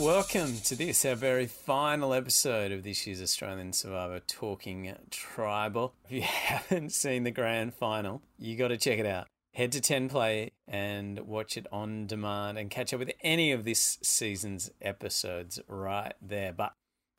welcome to this, our very final episode of this year's Australian Survivor Talking Tribal. If you haven't seen the grand final, you got to check it out. Head to 10 Play and watch it on demand and catch up with any of this season's episodes right there. But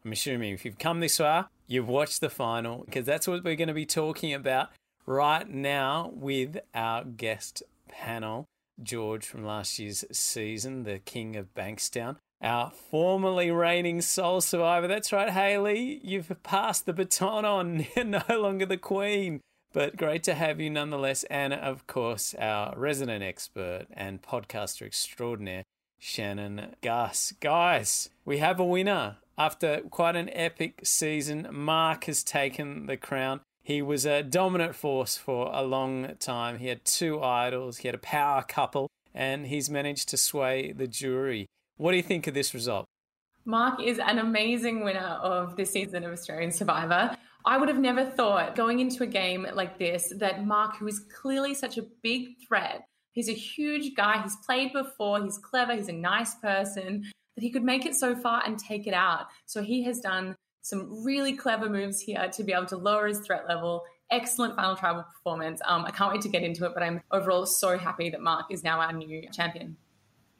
I'm assuming if you've come this far, you've watched the final because that's what we're going to be talking about right now with our guest panel. George from last year's season, the King of Bankstown, our formerly reigning sole survivor. That's right, Haley, you've passed the baton on, You're no longer the Queen. But great to have you nonetheless. And of course, our resident expert and podcaster extraordinaire, Shannon Gaitz. Guys, we have a winner. After quite an epic season, Mark has taken the crown. He was a dominant force for a long time. He had two idols, he had a power couple, and he's managed to sway the jury. What do you think of this result? Mark is an amazing winner of this season of Australian Survivor. I would have never thought going into a game like this that Mark, who is clearly such a big threat, he's a huge guy, he's played before, he's clever, he's a nice person, that he could make it so far and take it out. So he has done some really clever moves here to be able to lower his threat level. Excellent final tribal performance. Um, I can't wait to get into it, but I'm overall so happy that Mark is now our new champion.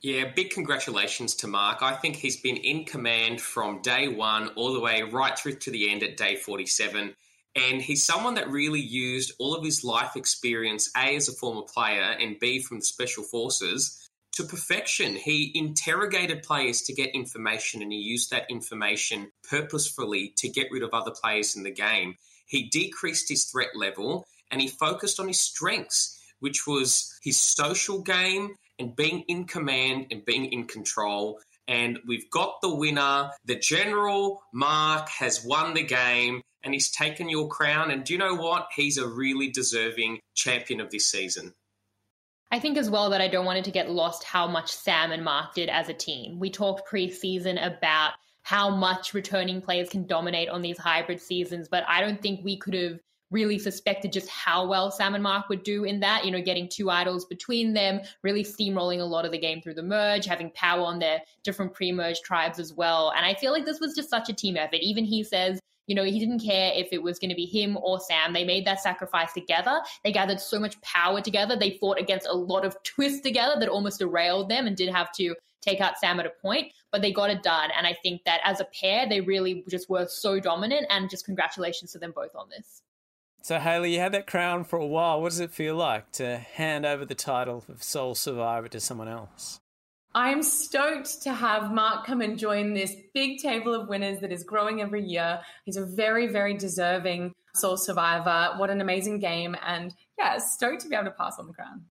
Yeah, big congratulations to Mark. I think he's been in command from day one all the way right through to the end at day 47. And he's someone that really used all of his life experience, A, as a former player, and B, from the Special Forces, to perfection. He interrogated players to get information and he used that information purposefully to get rid of other players in the game. He decreased his threat level and he focused on his strengths, which was his social game and being in command and being in control. And we've got the winner. The General Mark has won the game and he's taken your crown. And do you know what? He's a really deserving champion of this season. I think as well that I don't want it to get lost how much Sam and Mark did as a team. We talked preseason about how much returning players can dominate on these hybrid seasons, but I don't think we could have really suspected just how well Sam and Mark would do in that, you know, getting two idols between them, really steamrolling a lot of the game through the merge, having power on their different pre-merge tribes as well. And I feel like this was just such a team effort. Even he says, you know, he didn't care if it was going to be him or Sam. They made that sacrifice together. They gathered so much power together. They fought against a lot of twists together that almost derailed them and did have to take out Sam at a point, but they got it done. And I think that as a pair, they really just were so dominant. And just congratulations to them both on this. So, Haley, you had that crown for a while. What does it feel like to hand over the title of sole survivor to someone else? I'm stoked to have Mark come and join this big table of winners that is growing every year. He's a very, very deserving sole survivor. What an amazing game. And yeah, stoked to be able to pass on the crown.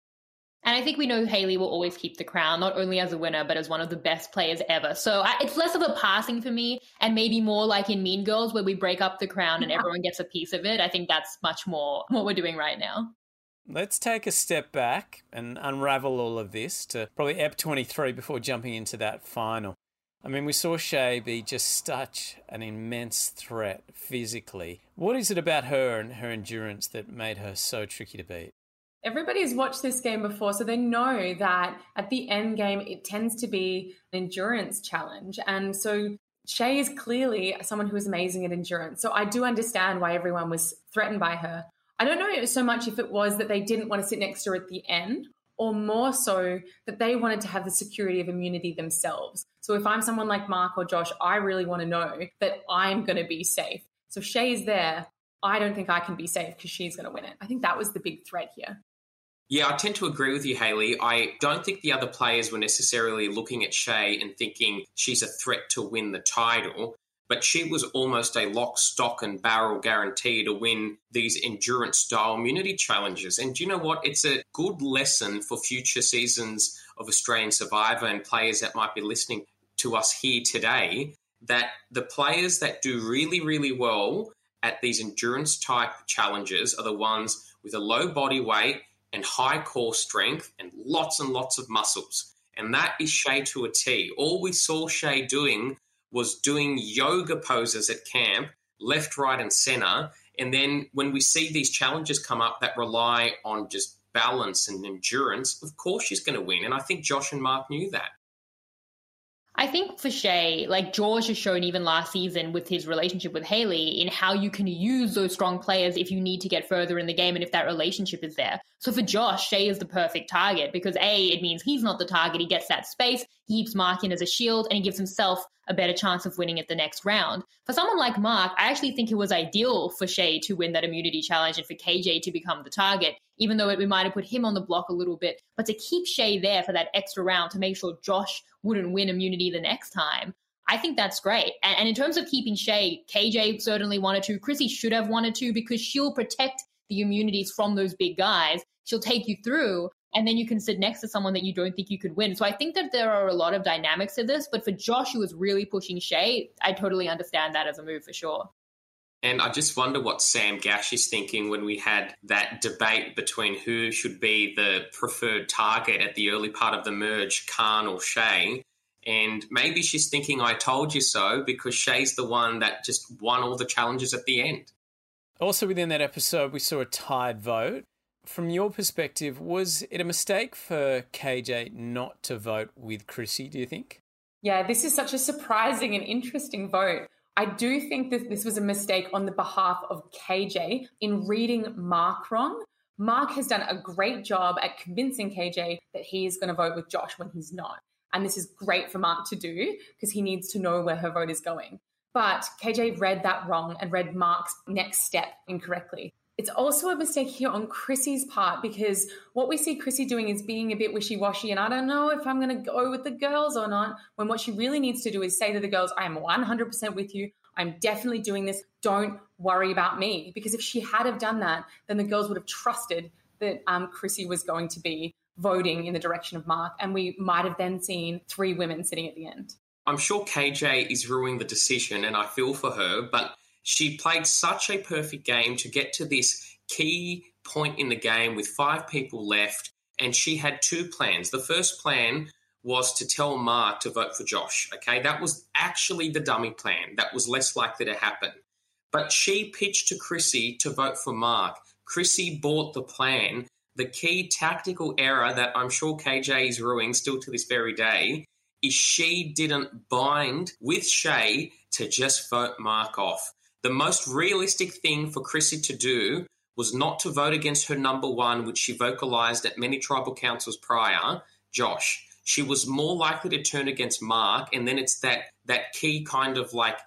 And I think we know Haley will always keep the crown, not only as a winner, but as one of the best players ever. So I, it's less of a passing for me and maybe more like in Mean Girls where we break up the crown and everyone gets a piece of it. I think that's much more what we're doing right now. Let's take a step back and unravel all of this to probably EP 23 before jumping into that final. I mean, we saw Shay be just such an immense threat physically. What is it about her and her endurance that made her so tricky to beat? Everybody's watched this game before, so they know that at the end game, it tends to be an endurance challenge. And so Shay is clearly someone who is amazing at endurance. So I do understand why everyone was threatened by her. I don't know so much if it was that they didn't want to sit next to her at the end, or more so that they wanted to have the security of immunity themselves. So if I'm someone like Mark or Josh, I really want to know that I'm going to be safe. So if Shay is there, I don't think I can be safe because she's going to win it. I think that was the big threat here. Yeah, I tend to agree with you, Haley. I don't think the other players were necessarily looking at Shay and thinking she's a threat to win the title, but she was almost a lock, stock, and barrel guarantee to win these endurance style immunity challenges. And do you know what? It's a good lesson for future seasons of Australian Survivor and players that might be listening to us here today that the players that do really, really well at these endurance type challenges are the ones with a low body weight and high core strength and lots and lots of muscles. And that is Shay to a T. All we saw Shay doing was doing yoga poses at camp, left, right, and center. And then when we see these challenges come up that rely on just balance and endurance, of course she's going to win. And I think Josh and Mark knew that. I think for Shay, like George has shown even last season with his relationship with Haley, in how you can use those strong players if you need to get further in the game and if that relationship is there. So for Josh, Shay is the perfect target because A, it means he's not the target. He gets that space, he keeps Mark in as a shield, and he gives himself a better chance of winning at the next round. For someone like Mark, I actually think it was ideal for Shay to win that immunity challenge and for KJ to become the target, even though it, we might have put him on the block a little bit. But to keep Shay there for that extra round to make sure Josh wouldn't win immunity the next time, I think that's great. And, and in terms of keeping Shay, KJ certainly wanted to. Chrissy should have wanted to because she'll protect the immunities from those big guys. She'll take you through and then you can sit next to someone that you don't think you could win. So I think that there are a lot of dynamics to this, but for Josh, who was really pushing Shay, I totally understand that as a move for sure. And I just wonder what Sam Gash is thinking when we had that debate between who should be the preferred target at the early part of the merge, Khan or Shay. And maybe she's thinking, I told you so, because Shay's the one that just won all the challenges at the end. Also, within that episode, we saw a tied vote. From your perspective, was it a mistake for KJ not to vote with Chrissy, do you think? Yeah, this is such a surprising and interesting vote. I do think that this was a mistake on the behalf of KJ in reading Mark wrong. Mark has done a great job at convincing KJ that he is going to vote with Josh when he's not. And this is great for Mark to do because he needs to know where her vote is going. But KJ read that wrong and read Mark's next step incorrectly. It's also a mistake here on Chrissy's part because what we see Chrissy doing is being a bit wishy washy. And I don't know if I'm going to go with the girls or not. When what she really needs to do is say to the girls, I am 100% with you. I'm definitely doing this. Don't worry about me. Because if she had have done that, then the girls would have trusted that um, Chrissy was going to be voting in the direction of Mark. And we might have then seen three women sitting at the end. I'm sure KJ is ruining the decision, and I feel for her, but she played such a perfect game to get to this key point in the game with five people left, and she had two plans. The first plan was to tell Mark to vote for Josh. Okay, that was actually the dummy plan. That was less likely to happen. But she pitched to Chrissy to vote for Mark. Chrissy bought the plan. The key tactical error that I'm sure KJ is ruining still to this very day is she didn't bind with Shay to just vote Mark off. The most realistic thing for Chrissy to do was not to vote against her number one, which she vocalized at many tribal councils prior, Josh. She was more likely to turn against Mark, and then it's that that key kind of like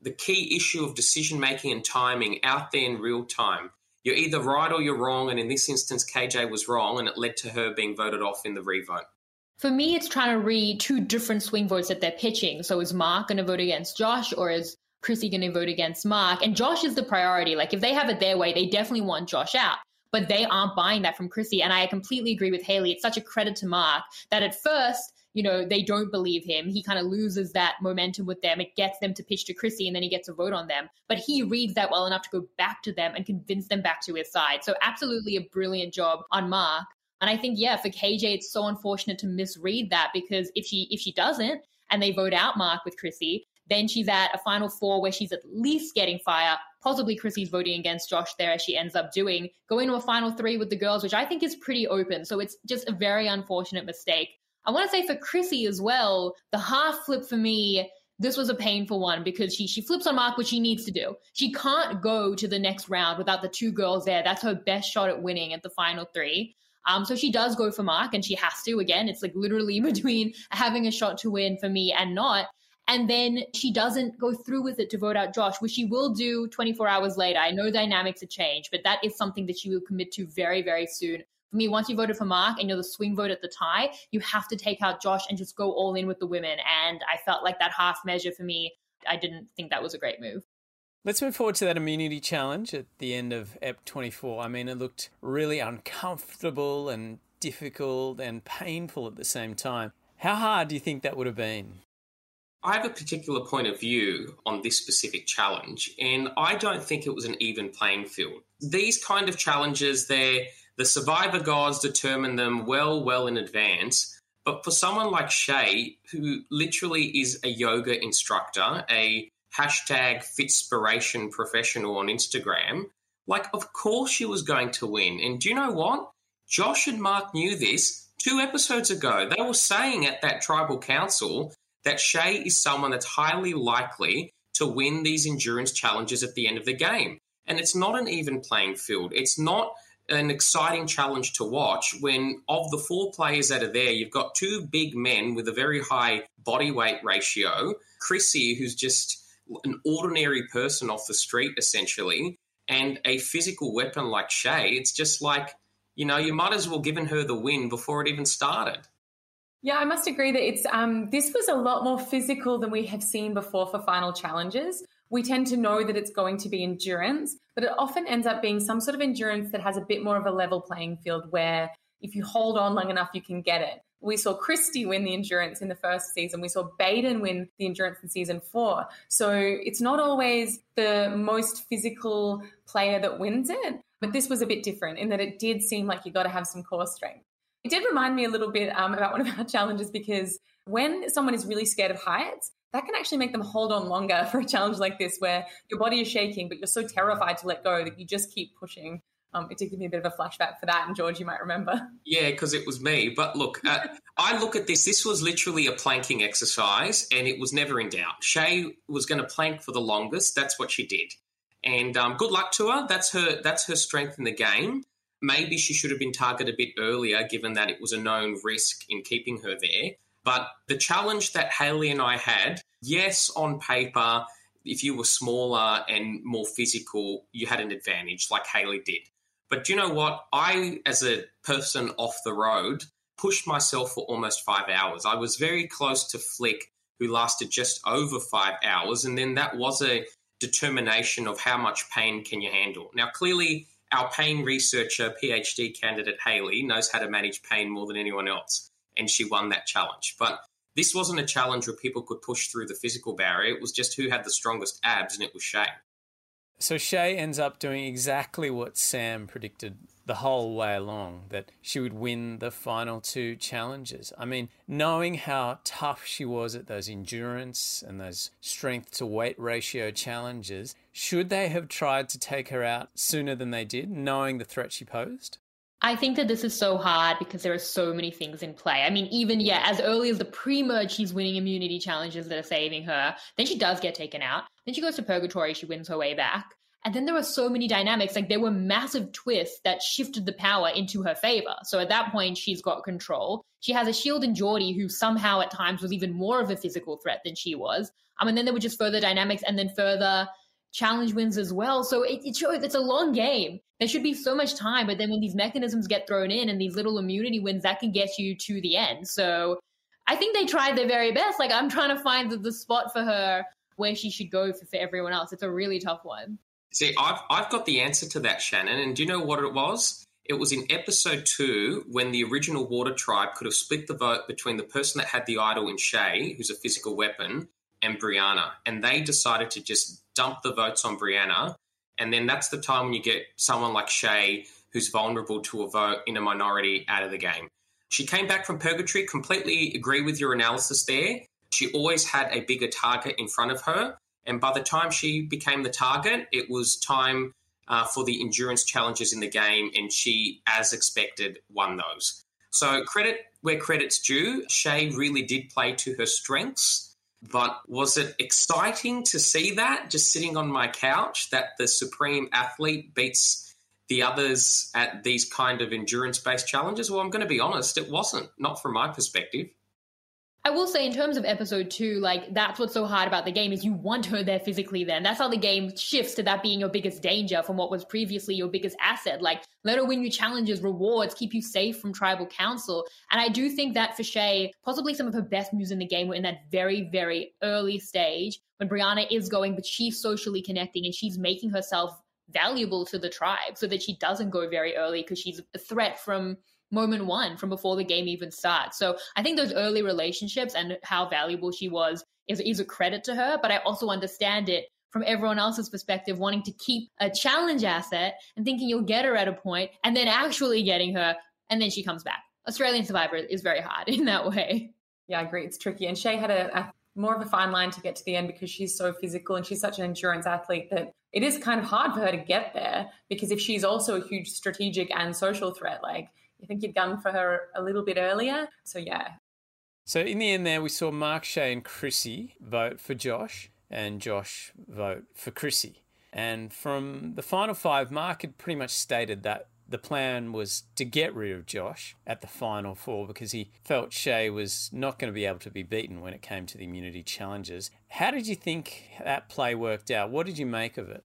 the key issue of decision making and timing out there in real time. You're either right or you're wrong, and in this instance, KJ was wrong, and it led to her being voted off in the revote. For me, it's trying to read two different swing votes that they're pitching. So is Mark going to vote against Josh, or is Chrissy going to vote against Mark. And Josh is the priority. Like if they have it their way, they definitely want Josh out. But they aren't buying that from Chrissy. And I completely agree with Haley. It's such a credit to Mark that at first, you know, they don't believe him. He kind of loses that momentum with them. It gets them to pitch to Chrissy and then he gets a vote on them. But he reads that well enough to go back to them and convince them back to his side. So absolutely a brilliant job on Mark. And I think, yeah, for KJ, it's so unfortunate to misread that because if she if she doesn't and they vote out Mark with Chrissy, then she's at a final four where she's at least getting fire. Possibly Chrissy's voting against Josh there as she ends up doing. Going to a final three with the girls, which I think is pretty open. So it's just a very unfortunate mistake. I want to say for Chrissy as well, the half flip for me, this was a painful one because she she flips on Mark, which she needs to do. She can't go to the next round without the two girls there. That's her best shot at winning at the final three. Um, so she does go for Mark, and she has to. Again, it's like literally between having a shot to win for me and not. And then she doesn't go through with it to vote out Josh, which she will do 24 hours later. I know dynamics have changed, but that is something that she will commit to very, very soon. For me, once you voted for Mark and you're the swing vote at the tie, you have to take out Josh and just go all in with the women. And I felt like that half measure for me, I didn't think that was a great move. Let's move forward to that immunity challenge at the end of EP 24. I mean, it looked really uncomfortable and difficult and painful at the same time. How hard do you think that would have been? I have a particular point of view on this specific challenge, and I don't think it was an even playing field. These kind of challenges, they the survivor gods determine them well, well in advance. But for someone like Shay, who literally is a yoga instructor, a hashtag Fitspiration professional on Instagram, like, of course she was going to win. And do you know what? Josh and Mark knew this two episodes ago. They were saying at that tribal council that Shay is someone that's highly likely to win these endurance challenges at the end of the game. And it's not an even playing field. It's not an exciting challenge to watch when, of the four players that are there, you've got two big men with a very high body weight ratio. Chrissy, who's just an ordinary person off the street, essentially, and a physical weapon like Shay. It's just like, you know, you might as well given her the win before it even started. Yeah, I must agree that it's um, this was a lot more physical than we have seen before for final challenges. We tend to know that it's going to be endurance, but it often ends up being some sort of endurance that has a bit more of a level playing field where if you hold on long enough, you can get it. We saw Christy win the endurance in the first season. We saw Baden win the endurance in season four. So it's not always the most physical player that wins it, but this was a bit different in that it did seem like you got to have some core strength. It did remind me a little bit um, about one of our challenges because when someone is really scared of heights, that can actually make them hold on longer for a challenge like this where your body is shaking, but you're so terrified to let go that you just keep pushing. Um, it did give me a bit of a flashback for that, and George, you might remember. Yeah, because it was me. But look, uh, I look at this. This was literally a planking exercise, and it was never in doubt. Shay was going to plank for the longest. That's what she did, and um, good luck to her. That's her. That's her strength in the game. Maybe she should have been targeted a bit earlier, given that it was a known risk in keeping her there. But the challenge that Haley and I had, yes, on paper, if you were smaller and more physical, you had an advantage, like Haley did. But do you know what? I, as a person off the road, pushed myself for almost five hours. I was very close to Flick, who lasted just over five hours. And then that was a determination of how much pain can you handle. Now, clearly, our pain researcher, PhD candidate Haley, knows how to manage pain more than anyone else, and she won that challenge. But this wasn't a challenge where people could push through the physical barrier. It was just who had the strongest abs, and it was Shay. So Shay ends up doing exactly what Sam predicted the whole way along that she would win the final two challenges. I mean, knowing how tough she was at those endurance and those strength to weight ratio challenges, should they have tried to take her out sooner than they did, knowing the threat she posed? I think that this is so hard because there are so many things in play. I mean, even, yeah, as early as the pre merge, she's winning immunity challenges that are saving her. Then she does get taken out. Then she goes to purgatory, she wins her way back. And then there were so many dynamics. Like there were massive twists that shifted the power into her favor. So at that point, she's got control. She has a shield in Geordie, who somehow at times was even more of a physical threat than she was. Um, and then there were just further dynamics and then further challenge wins as well. So it, it shows it's a long game. There should be so much time, but then when these mechanisms get thrown in and these little immunity wins, that can get you to the end. So I think they tried their very best. Like I'm trying to find the, the spot for her where she should go for, for everyone else. It's a really tough one. See, I've, I've got the answer to that, Shannon. And do you know what it was? It was in episode two when the original Water Tribe could have split the vote between the person that had the idol in Shay, who's a physical weapon, and Brianna. And they decided to just dump the votes on Brianna. And then that's the time when you get someone like Shay, who's vulnerable to a vote in a minority out of the game. She came back from purgatory, completely agree with your analysis there. She always had a bigger target in front of her. And by the time she became the target, it was time uh, for the endurance challenges in the game, and she, as expected, won those. So, credit where credit's due. Shay really did play to her strengths. But was it exciting to see that just sitting on my couch that the supreme athlete beats the others at these kind of endurance based challenges? Well, I'm going to be honest, it wasn't, not from my perspective. I will say, in terms of episode two, like that's what's so hard about the game is you want her there physically. Then that's how the game shifts to that being your biggest danger from what was previously your biggest asset. Like let her win you challenges, rewards, keep you safe from tribal council. And I do think that for Shay, possibly some of her best moves in the game were in that very, very early stage when Brianna is going, but she's socially connecting and she's making herself valuable to the tribe so that she doesn't go very early because she's a threat from moment one from before the game even starts. So I think those early relationships and how valuable she was is, is a credit to her. But I also understand it from everyone else's perspective, wanting to keep a challenge asset and thinking you'll get her at a point and then actually getting her and then she comes back. Australian Survivor is very hard in that way. Yeah, I agree. It's tricky. And Shay had a, a more of a fine line to get to the end because she's so physical and she's such an endurance athlete that it is kind of hard for her to get there because if she's also a huge strategic and social threat, like I think you'd gone for her a little bit earlier. So, yeah. So in the end, there we saw Mark Shay and Chrissy vote for Josh, and Josh vote for Chrissy. And from the final five, Mark had pretty much stated that the plan was to get rid of Josh at the final four because he felt Shay was not going to be able to be beaten when it came to the immunity challenges. How did you think that play worked out? What did you make of it?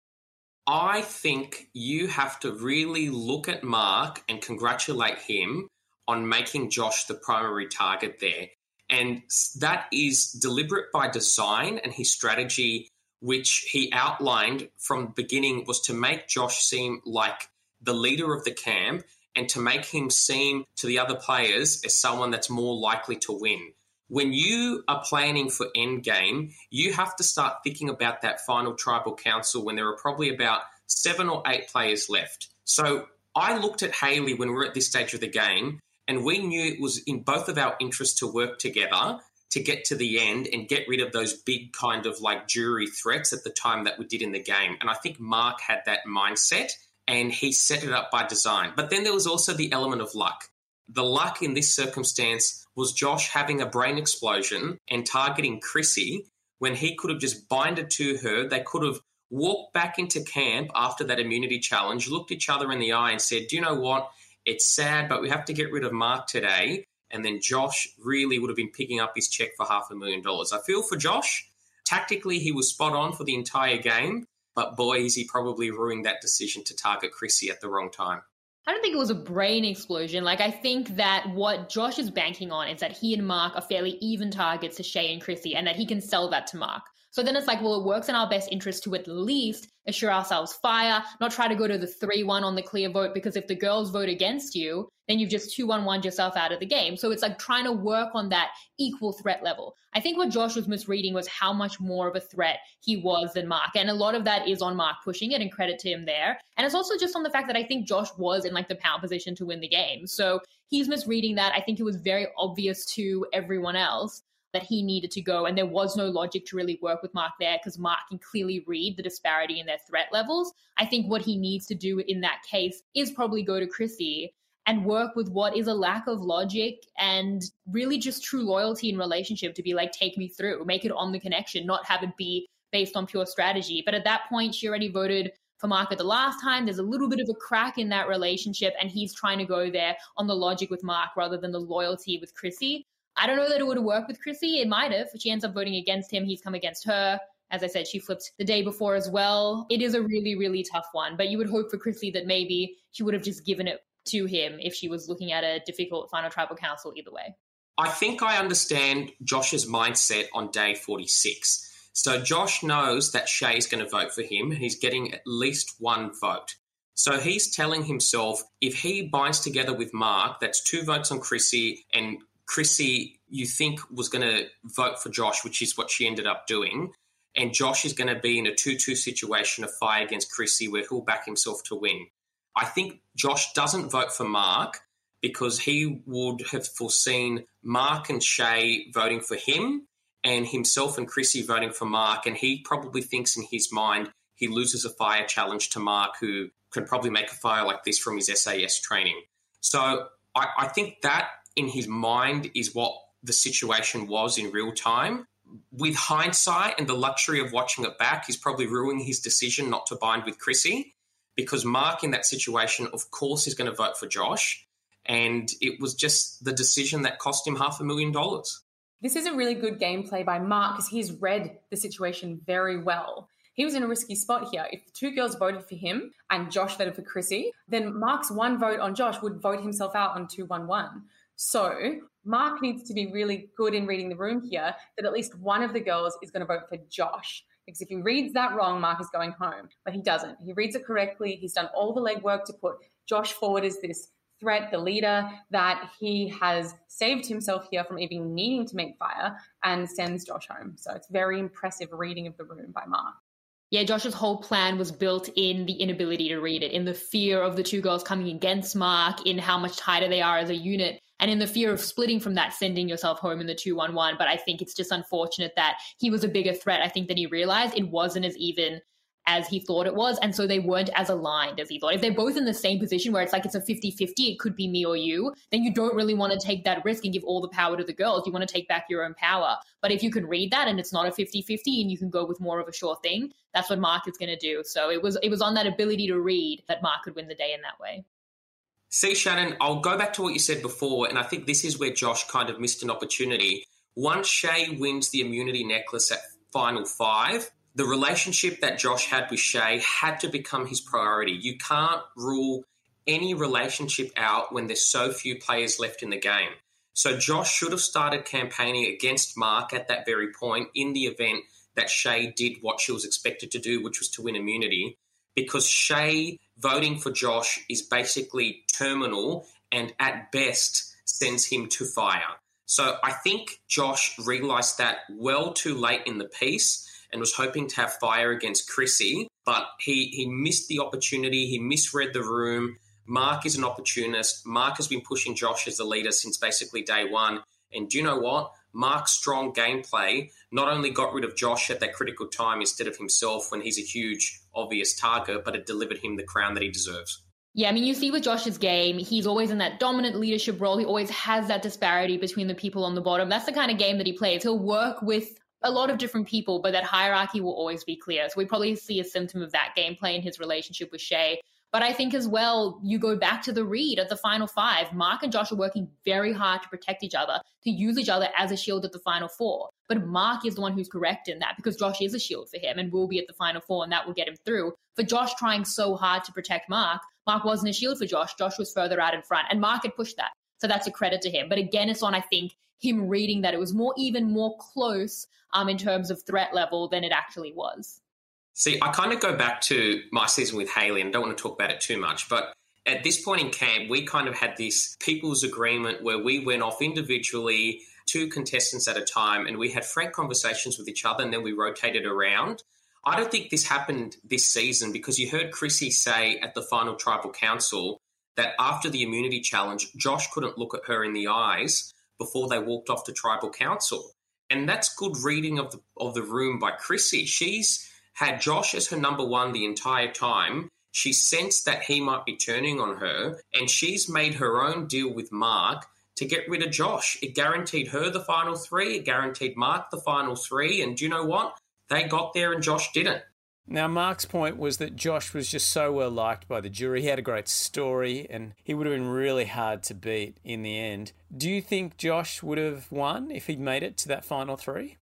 I think you have to really look at Mark and congratulate him on making Josh the primary target there. And that is deliberate by design, and his strategy, which he outlined from the beginning, was to make Josh seem like the leader of the camp and to make him seem to the other players as someone that's more likely to win. When you are planning for endgame, you have to start thinking about that final tribal council when there are probably about seven or eight players left. So I looked at Haley when we were at this stage of the game, and we knew it was in both of our interests to work together to get to the end and get rid of those big kind of like jury threats at the time that we did in the game. And I think Mark had that mindset and he set it up by design. But then there was also the element of luck. The luck in this circumstance was Josh having a brain explosion and targeting Chrissy when he could have just binded to her. They could have walked back into camp after that immunity challenge, looked each other in the eye, and said, Do you know what? It's sad, but we have to get rid of Mark today. And then Josh really would have been picking up his check for half a million dollars. I feel for Josh. Tactically, he was spot on for the entire game. But boy, is he probably ruined that decision to target Chrissy at the wrong time. I don't think it was a brain explosion. Like, I think that what Josh is banking on is that he and Mark are fairly even targets to Shay and Chrissy and that he can sell that to Mark. So then it's like, well, it works in our best interest to at least assure ourselves fire, not try to go to the 3 1 on the clear vote, because if the girls vote against you, then you've just 2 1 1 yourself out of the game. So it's like trying to work on that equal threat level. I think what Josh was misreading was how much more of a threat he was than Mark. And a lot of that is on Mark pushing it and credit to him there. And it's also just on the fact that I think Josh was in like the power position to win the game. So he's misreading that. I think it was very obvious to everyone else that he needed to go. And there was no logic to really work with Mark there because Mark can clearly read the disparity in their threat levels. I think what he needs to do in that case is probably go to Chrissy and work with what is a lack of logic and really just true loyalty in relationship to be like, take me through, make it on the connection, not have it be based on pure strategy. But at that point, she already voted for Mark at the last time. There's a little bit of a crack in that relationship, and he's trying to go there on the logic with Mark rather than the loyalty with Chrissy. I don't know that it would have worked with Chrissy. It might have. She ends up voting against him. He's come against her. As I said, she flipped the day before as well. It is a really, really tough one. But you would hope for Chrissy that maybe she would have just given it to him if she was looking at a difficult final tribal council either way. I think I understand Josh's mindset on day 46. So Josh knows that Shay's going to vote for him. He's getting at least one vote. So he's telling himself if he binds together with Mark, that's two votes on Chrissy, and Chrissy, you think, was going to vote for Josh, which is what she ended up doing. And Josh is going to be in a 2 2 situation, a fight against Chrissy, where he'll back himself to win. I think Josh doesn't vote for Mark because he would have foreseen Mark and Shay voting for him and himself and Chrissy voting for Mark. And he probably thinks in his mind he loses a fire challenge to Mark, who can probably make a fire like this from his SAS training. So I, I think that in his mind is what the situation was in real time. With hindsight and the luxury of watching it back, he's probably ruining his decision not to bind with Chrissy because Mark, in that situation, of course, is going to vote for Josh. And it was just the decision that cost him half a million dollars. This is a really good gameplay by Mark because he's read the situation very well. He was in a risky spot here. If the two girls voted for him and Josh voted for Chrissy, then Mark's one vote on Josh would vote himself out on 211. So Mark needs to be really good in reading the room here that at least one of the girls is going to vote for Josh. Because if he reads that wrong, Mark is going home. But he doesn't. He reads it correctly. He's done all the legwork to put Josh forward as this threat, the leader, that he has saved himself here from even needing to make fire and sends Josh home. So it's very impressive reading of the room by Mark. Yeah, Josh's whole plan was built in the inability to read it, in the fear of the two girls coming against Mark, in how much tighter they are as a unit and in the fear of splitting from that, sending yourself home in the 2 1 1. But I think it's just unfortunate that he was a bigger threat. I think that he realized it wasn't as even as he thought it was. And so they weren't as aligned as he thought. If they're both in the same position where it's like it's a 50 50, it could be me or you, then you don't really want to take that risk and give all the power to the girls. You want to take back your own power. But if you can read that and it's not a 50 50 and you can go with more of a sure thing, that's what Mark is going to do. So it was it was on that ability to read that Mark could win the day in that way. See, Shannon, I'll go back to what you said before, and I think this is where Josh kind of missed an opportunity. Once Shay wins the immunity necklace at final five, the relationship that Josh had with Shay had to become his priority. You can't rule any relationship out when there's so few players left in the game. So Josh should have started campaigning against Mark at that very point in the event that Shay did what she was expected to do, which was to win immunity, because Shay voting for Josh is basically terminal and at best sends him to fire. So I think Josh realized that well too late in the piece and was hoping to have fire against Chrissy, but he, he missed the opportunity. He misread the room. Mark is an opportunist. Mark has been pushing Josh as the leader since basically day one. And do you know what? Mark's strong gameplay not only got rid of Josh at that critical time instead of himself when he's a huge, obvious target, but it delivered him the crown that he deserves. Yeah, I mean, you see with Josh's game, he's always in that dominant leadership role. He always has that disparity between the people on the bottom. That's the kind of game that he plays. He'll work with a lot of different people, but that hierarchy will always be clear. So we probably see a symptom of that gameplay in his relationship with Shay. But I think as well, you go back to the read of the final five. Mark and Josh are working very hard to protect each other, to use each other as a shield at the final four. But Mark is the one who's correct in that because Josh is a shield for him and will be at the final four, and that will get him through. For Josh trying so hard to protect Mark, Mark wasn't a shield for Josh. Josh was further out in front, and Mark had pushed that. So that's a credit to him. But again, it's on, I think, him reading that it was more even more close um, in terms of threat level than it actually was. See, I kind of go back to my season with Haley and don't want to talk about it too much, but at this point in camp, we kind of had this people's agreement where we went off individually, two contestants at a time, and we had frank conversations with each other and then we rotated around. I don't think this happened this season because you heard Chrissy say at the final tribal council that after the immunity challenge, Josh couldn't look at her in the eyes before they walked off to tribal council. And that's good reading of the of the room by Chrissy. She's had Josh as her number one the entire time. She sensed that he might be turning on her, and she's made her own deal with Mark to get rid of Josh. It guaranteed her the final three, it guaranteed Mark the final three, and do you know what? They got there and Josh didn't. Now, Mark's point was that Josh was just so well liked by the jury. He had a great story and he would have been really hard to beat in the end. Do you think Josh would have won if he'd made it to that final three?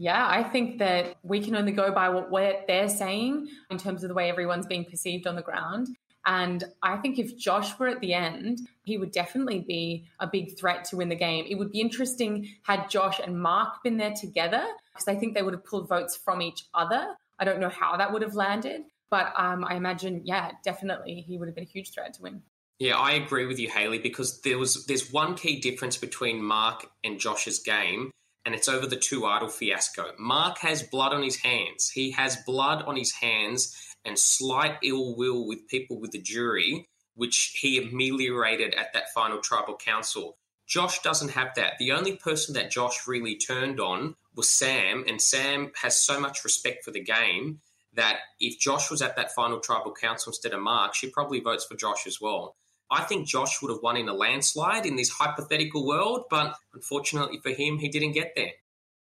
Yeah, I think that we can only go by what they're saying in terms of the way everyone's being perceived on the ground. And I think if Josh were at the end, he would definitely be a big threat to win the game. It would be interesting had Josh and Mark been there together, because I think they would have pulled votes from each other. I don't know how that would have landed, but um, I imagine, yeah, definitely he would have been a huge threat to win. Yeah, I agree with you, Haley, because there was there's one key difference between Mark and Josh's game, and it's over the two idol fiasco. Mark has blood on his hands. He has blood on his hands and slight ill will with people with the jury, which he ameliorated at that final tribal council. Josh doesn't have that. The only person that Josh really turned on was Sam, and Sam has so much respect for the game that if Josh was at that final tribal council instead of Mark, she probably votes for Josh as well. I think Josh would have won in a landslide in this hypothetical world, but unfortunately for him, he didn't get there.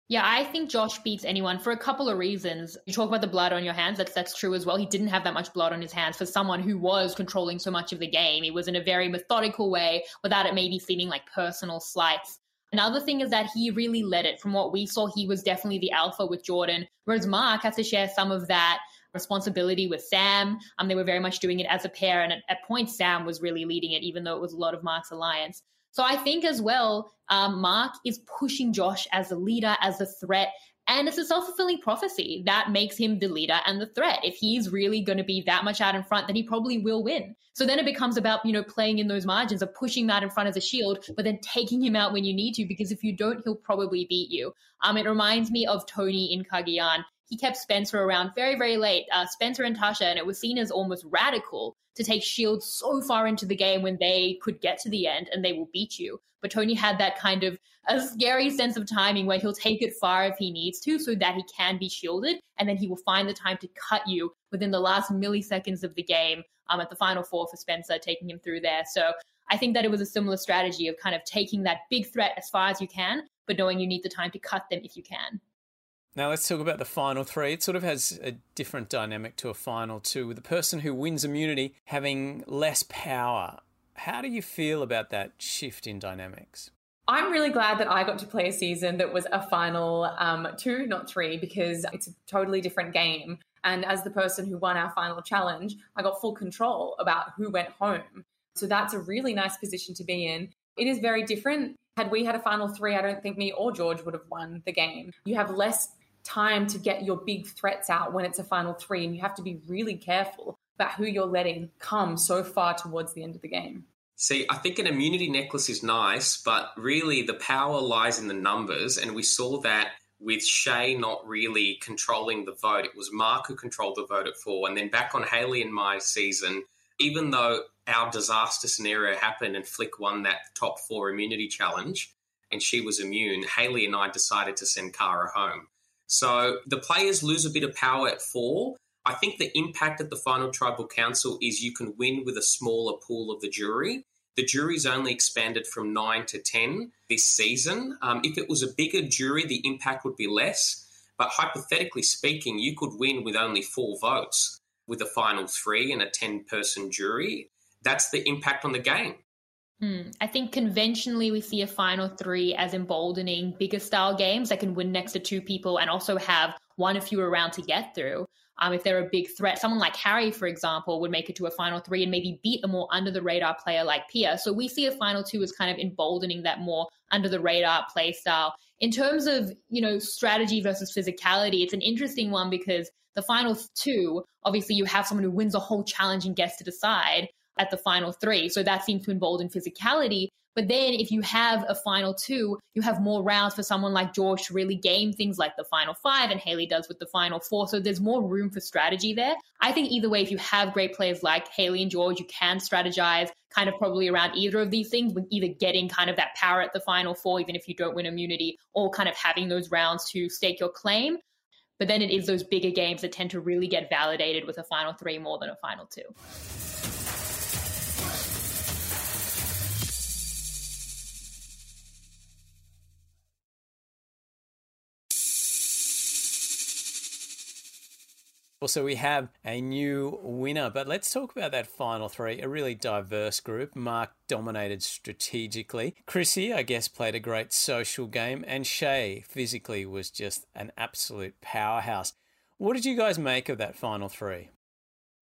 Yeah, I think Josh beats anyone for a couple of reasons. You talk about the blood on your hands, that's that's true as well. He didn't have that much blood on his hands for someone who was controlling so much of the game. He was in a very methodical way without it maybe seeming like personal slights. Another thing is that he really led it. From what we saw, he was definitely the alpha with Jordan, whereas Mark has to share some of that responsibility with Sam. Um, they were very much doing it as a pair, and at, at points, Sam was really leading it, even though it was a lot of Mark's alliance. So I think as well, um, Mark is pushing Josh as a leader, as a threat. And it's a self fulfilling prophecy that makes him the leader and the threat. If he's really going to be that much out in front, then he probably will win. So then it becomes about, you know, playing in those margins of pushing that in front as a shield, but then taking him out when you need to, because if you don't, he'll probably beat you. Um, it reminds me of Tony in Cagayan he kept Spencer around very, very late, uh, Spencer and Tasha, and it was seen as almost radical to take Shield so far into the game when they could get to the end and they will beat you. But Tony had that kind of a scary sense of timing where he'll take it far if he needs to so that he can be shielded, and then he will find the time to cut you within the last milliseconds of the game um, at the final four for Spencer, taking him through there. So I think that it was a similar strategy of kind of taking that big threat as far as you can, but knowing you need the time to cut them if you can. Now let's talk about the final three. It sort of has a different dynamic to a final two, with the person who wins immunity having less power. How do you feel about that shift in dynamics? I'm really glad that I got to play a season that was a final um, two, not three, because it's a totally different game. And as the person who won our final challenge, I got full control about who went home. So that's a really nice position to be in. It is very different. Had we had a final three, I don't think me or George would have won the game. You have less time to get your big threats out when it's a final three, and you have to be really careful about who you're letting come so far towards the end of the game. See, I think an immunity necklace is nice, but really the power lies in the numbers, and we saw that with Shay not really controlling the vote. It was Mark who controlled the vote at four, and then back on Haley and my season, even though our disaster scenario happened and Flick won that top four immunity challenge and she was immune, Haley and I decided to send Kara home. So the players lose a bit of power at four. I think the impact at the final tribal council is you can win with a smaller pool of the jury. The jury's only expanded from nine to 10 this season. Um, if it was a bigger jury, the impact would be less. But hypothetically speaking, you could win with only four votes with a final three and a 10 person jury. That's the impact on the game. Hmm. I think conventionally we see a final three as emboldening bigger style games that can win next to two people and also have one or fewer around to get through. Um, if they're a big threat, someone like Harry, for example, would make it to a final three and maybe beat a more under the radar player like Pia. So we see a final two as kind of emboldening that more under the radar play style. In terms of, you know, strategy versus physicality, it's an interesting one because the final two, obviously you have someone who wins a whole challenge and gets to decide at the final three. So that seems to embolden physicality. But then if you have a final two, you have more rounds for someone like George to really game things like the final five and Haley does with the final four. So there's more room for strategy there. I think either way, if you have great players like Haley and George, you can strategize kind of probably around either of these things with either getting kind of that power at the final four, even if you don't win immunity, or kind of having those rounds to stake your claim. But then it is those bigger games that tend to really get validated with a final three more than a final two. Also, we have a new winner, but let's talk about that final three. A really diverse group. Mark dominated strategically. Chrissy, I guess, played a great social game, and Shay physically was just an absolute powerhouse. What did you guys make of that final three?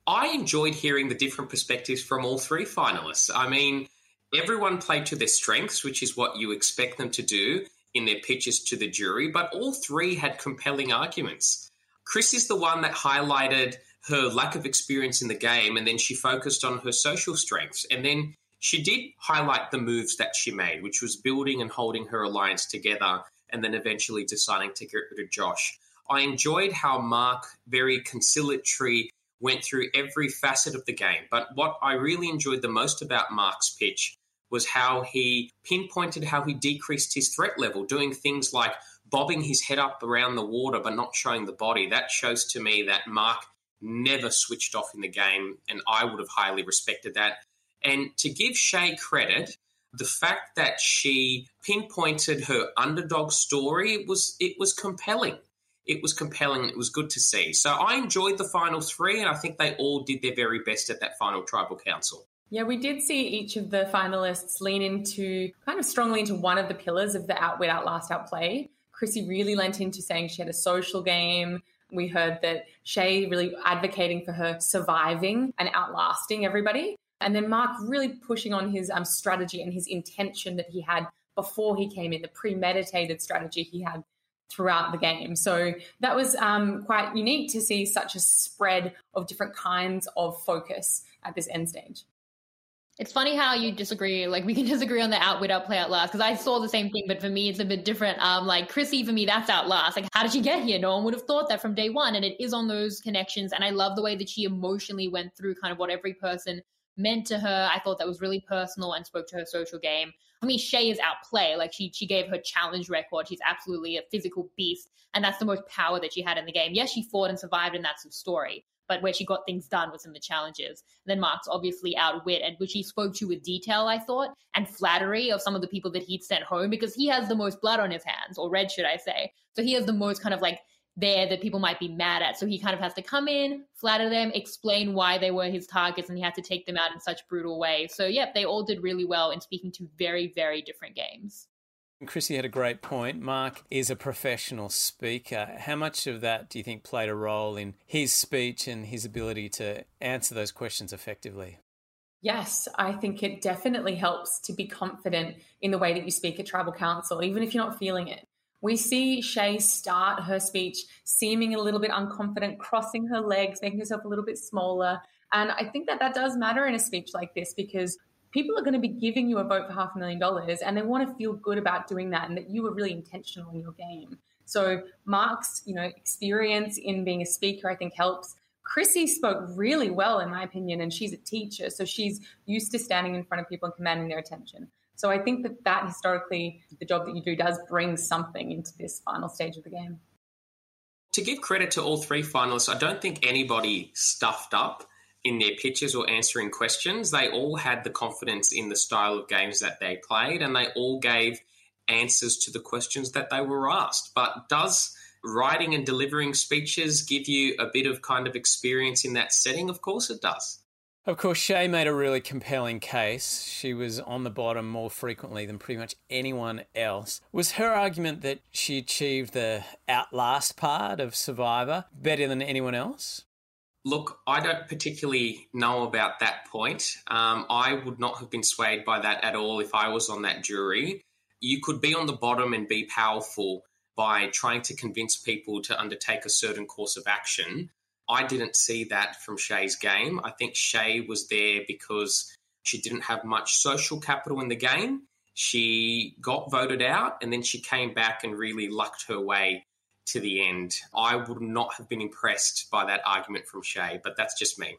I enjoyed hearing the different perspectives from all three finalists. I mean, everyone played to their strengths, which is what you expect them to do in their pitches to the jury, but all three had compelling arguments. Chris is the one that highlighted her lack of experience in the game and then she focused on her social strengths. And then she did highlight the moves that she made, which was building and holding her alliance together and then eventually deciding to get rid of Josh. I enjoyed how Mark, very conciliatory, went through every facet of the game. But what I really enjoyed the most about Mark's pitch was how he pinpointed how he decreased his threat level, doing things like bobbing his head up around the water but not showing the body, that shows to me that Mark never switched off in the game, and I would have highly respected that. And to give Shay credit, the fact that she pinpointed her underdog story was it was compelling. It was compelling it was good to see. So I enjoyed the final three, and I think they all did their very best at that final tribal council. Yeah, we did see each of the finalists lean into kind of strongly into one of the pillars of the out outwit, outlast, outplay. Chrissy really lent into saying she had a social game. We heard that Shay really advocating for her surviving and outlasting everybody. And then Mark really pushing on his um, strategy and his intention that he had before he came in, the premeditated strategy he had throughout the game. So that was um, quite unique to see such a spread of different kinds of focus at this end stage. It's funny how you disagree. Like we can disagree on the out without play outplay, outlast. Because I saw the same thing, but for me, it's a bit different. Um, like Chrissy, for me, that's out last. Like, how did she get here? No one would have thought that from day one, and it is on those connections. And I love the way that she emotionally went through kind of what every person meant to her. I thought that was really personal and spoke to her social game. I mean, Shay is outplay. Like she she gave her challenge record. She's absolutely a physical beast, and that's the most power that she had in the game. Yes, she fought and survived, and that's the story but where she got things done was in the challenges. And then Mark's obviously outwit, and which he spoke to with detail, I thought, and flattery of some of the people that he'd sent home because he has the most blood on his hands, or red, should I say. So he has the most kind of like there that people might be mad at. So he kind of has to come in, flatter them, explain why they were his targets, and he had to take them out in such brutal ways. So, yep, they all did really well in speaking to very, very different games. Chrissy had a great point. Mark is a professional speaker. How much of that do you think played a role in his speech and his ability to answer those questions effectively? Yes, I think it definitely helps to be confident in the way that you speak at tribal council, even if you're not feeling it. We see Shay start her speech seeming a little bit unconfident, crossing her legs, making herself a little bit smaller. And I think that that does matter in a speech like this because people are going to be giving you a vote for half a million dollars and they want to feel good about doing that and that you were really intentional in your game. So Mark's, you know, experience in being a speaker, I think helps. Chrissy spoke really well, in my opinion, and she's a teacher, so she's used to standing in front of people and commanding their attention. So I think that that historically, the job that you do does bring something into this final stage of the game. To give credit to all three finalists, I don't think anybody stuffed up in their pitches or answering questions. They all had the confidence in the style of games that they played, and they all gave answers to the questions that they were asked. But does writing and delivering speeches give you a bit of kind of experience in that setting? Of course it does. Of course, Shay made a really compelling case. She was on the bottom more frequently than pretty much anyone else. Was her argument that she achieved the outlast part of Survivor better than anyone else? Look, I don't particularly know about that point. Um, I would not have been swayed by that at all if I was on that jury. You could be on the bottom and be powerful by trying to convince people to undertake a certain course of action. I didn't see that from Shay's game. I think Shay was there because she didn't have much social capital in the game. She got voted out and then she came back and really lucked her way to the end. I would not have been impressed by that argument from Shay, but that's just me.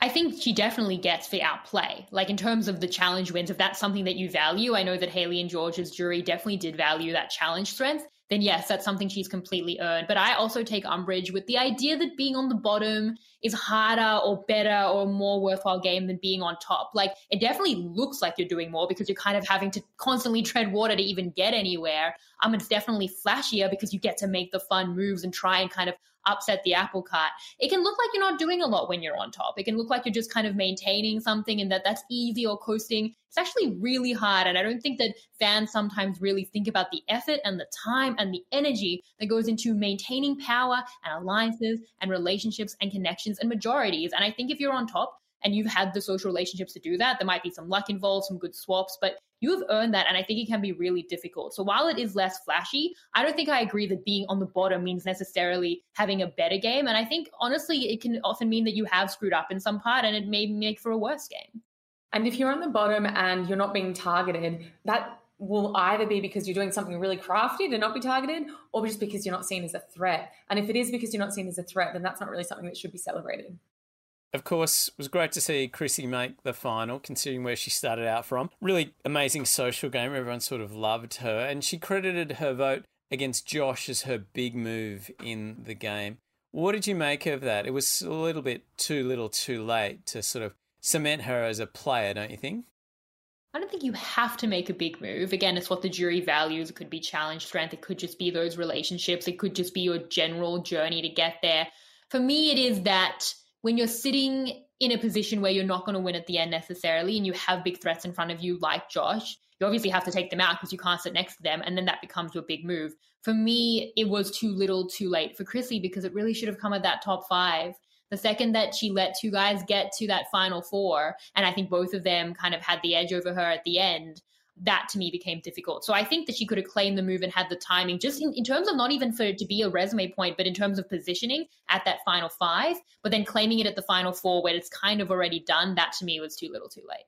I think she definitely gets the outplay. Like in terms of the challenge wins, if that's something that you value, I know that Hayley and George's jury definitely did value that challenge strength then yes, that's something she's completely earned. But I also take umbrage with the idea that being on the bottom is harder or better or more worthwhile game than being on top. Like it definitely looks like you're doing more because you're kind of having to constantly tread water to even get anywhere. Um, it's definitely flashier because you get to make the fun moves and try and kind of upset the apple cart. It can look like you're not doing a lot when you're on top. It can look like you're just kind of maintaining something and that that's easy or coasting. It's actually really hard. And I don't think that fans sometimes really think about the effort and the time and the energy that goes into maintaining power and alliances and relationships and connections and majorities. And I think if you're on top, and you've had the social relationships to do that. There might be some luck involved, some good swaps, but you have earned that. And I think it can be really difficult. So while it is less flashy, I don't think I agree that being on the bottom means necessarily having a better game. And I think honestly, it can often mean that you have screwed up in some part and it may make for a worse game. And if you're on the bottom and you're not being targeted, that will either be because you're doing something really crafty to not be targeted or just because you're not seen as a threat. And if it is because you're not seen as a threat, then that's not really something that should be celebrated of course, it was great to see Chrissy make the final, considering where she started out from. Really amazing social game. Everyone sort of loved her, and she credited her vote against Josh as her big move in the game. What did you make of that? It was a little bit too little, too late to sort of cement her as a player, don't you think? I don't think you have to make a big move. Again, it's what the jury values. It could be challenge strength. It could just be those relationships. It could just be your general journey to get there. For me, it is that when you're sitting in a position where you're not going to win at the end necessarily and you have big threats in front of you like Josh, you obviously have to take them out because you can't sit next to them and then that becomes your big move. For me, it was too little too late for Chrissy because it really should have come at that top 5. The second that she let two guys get to that final four and I think both of them kind of had the edge over her at the end, that to me became difficult. So I think that she could have claimed the move and had the timing, just in, in, terms of not even for it to be a resume point, but in terms of positioning at that final five, but then claiming it at the final four where it's kind of already done. That to me was too little too late.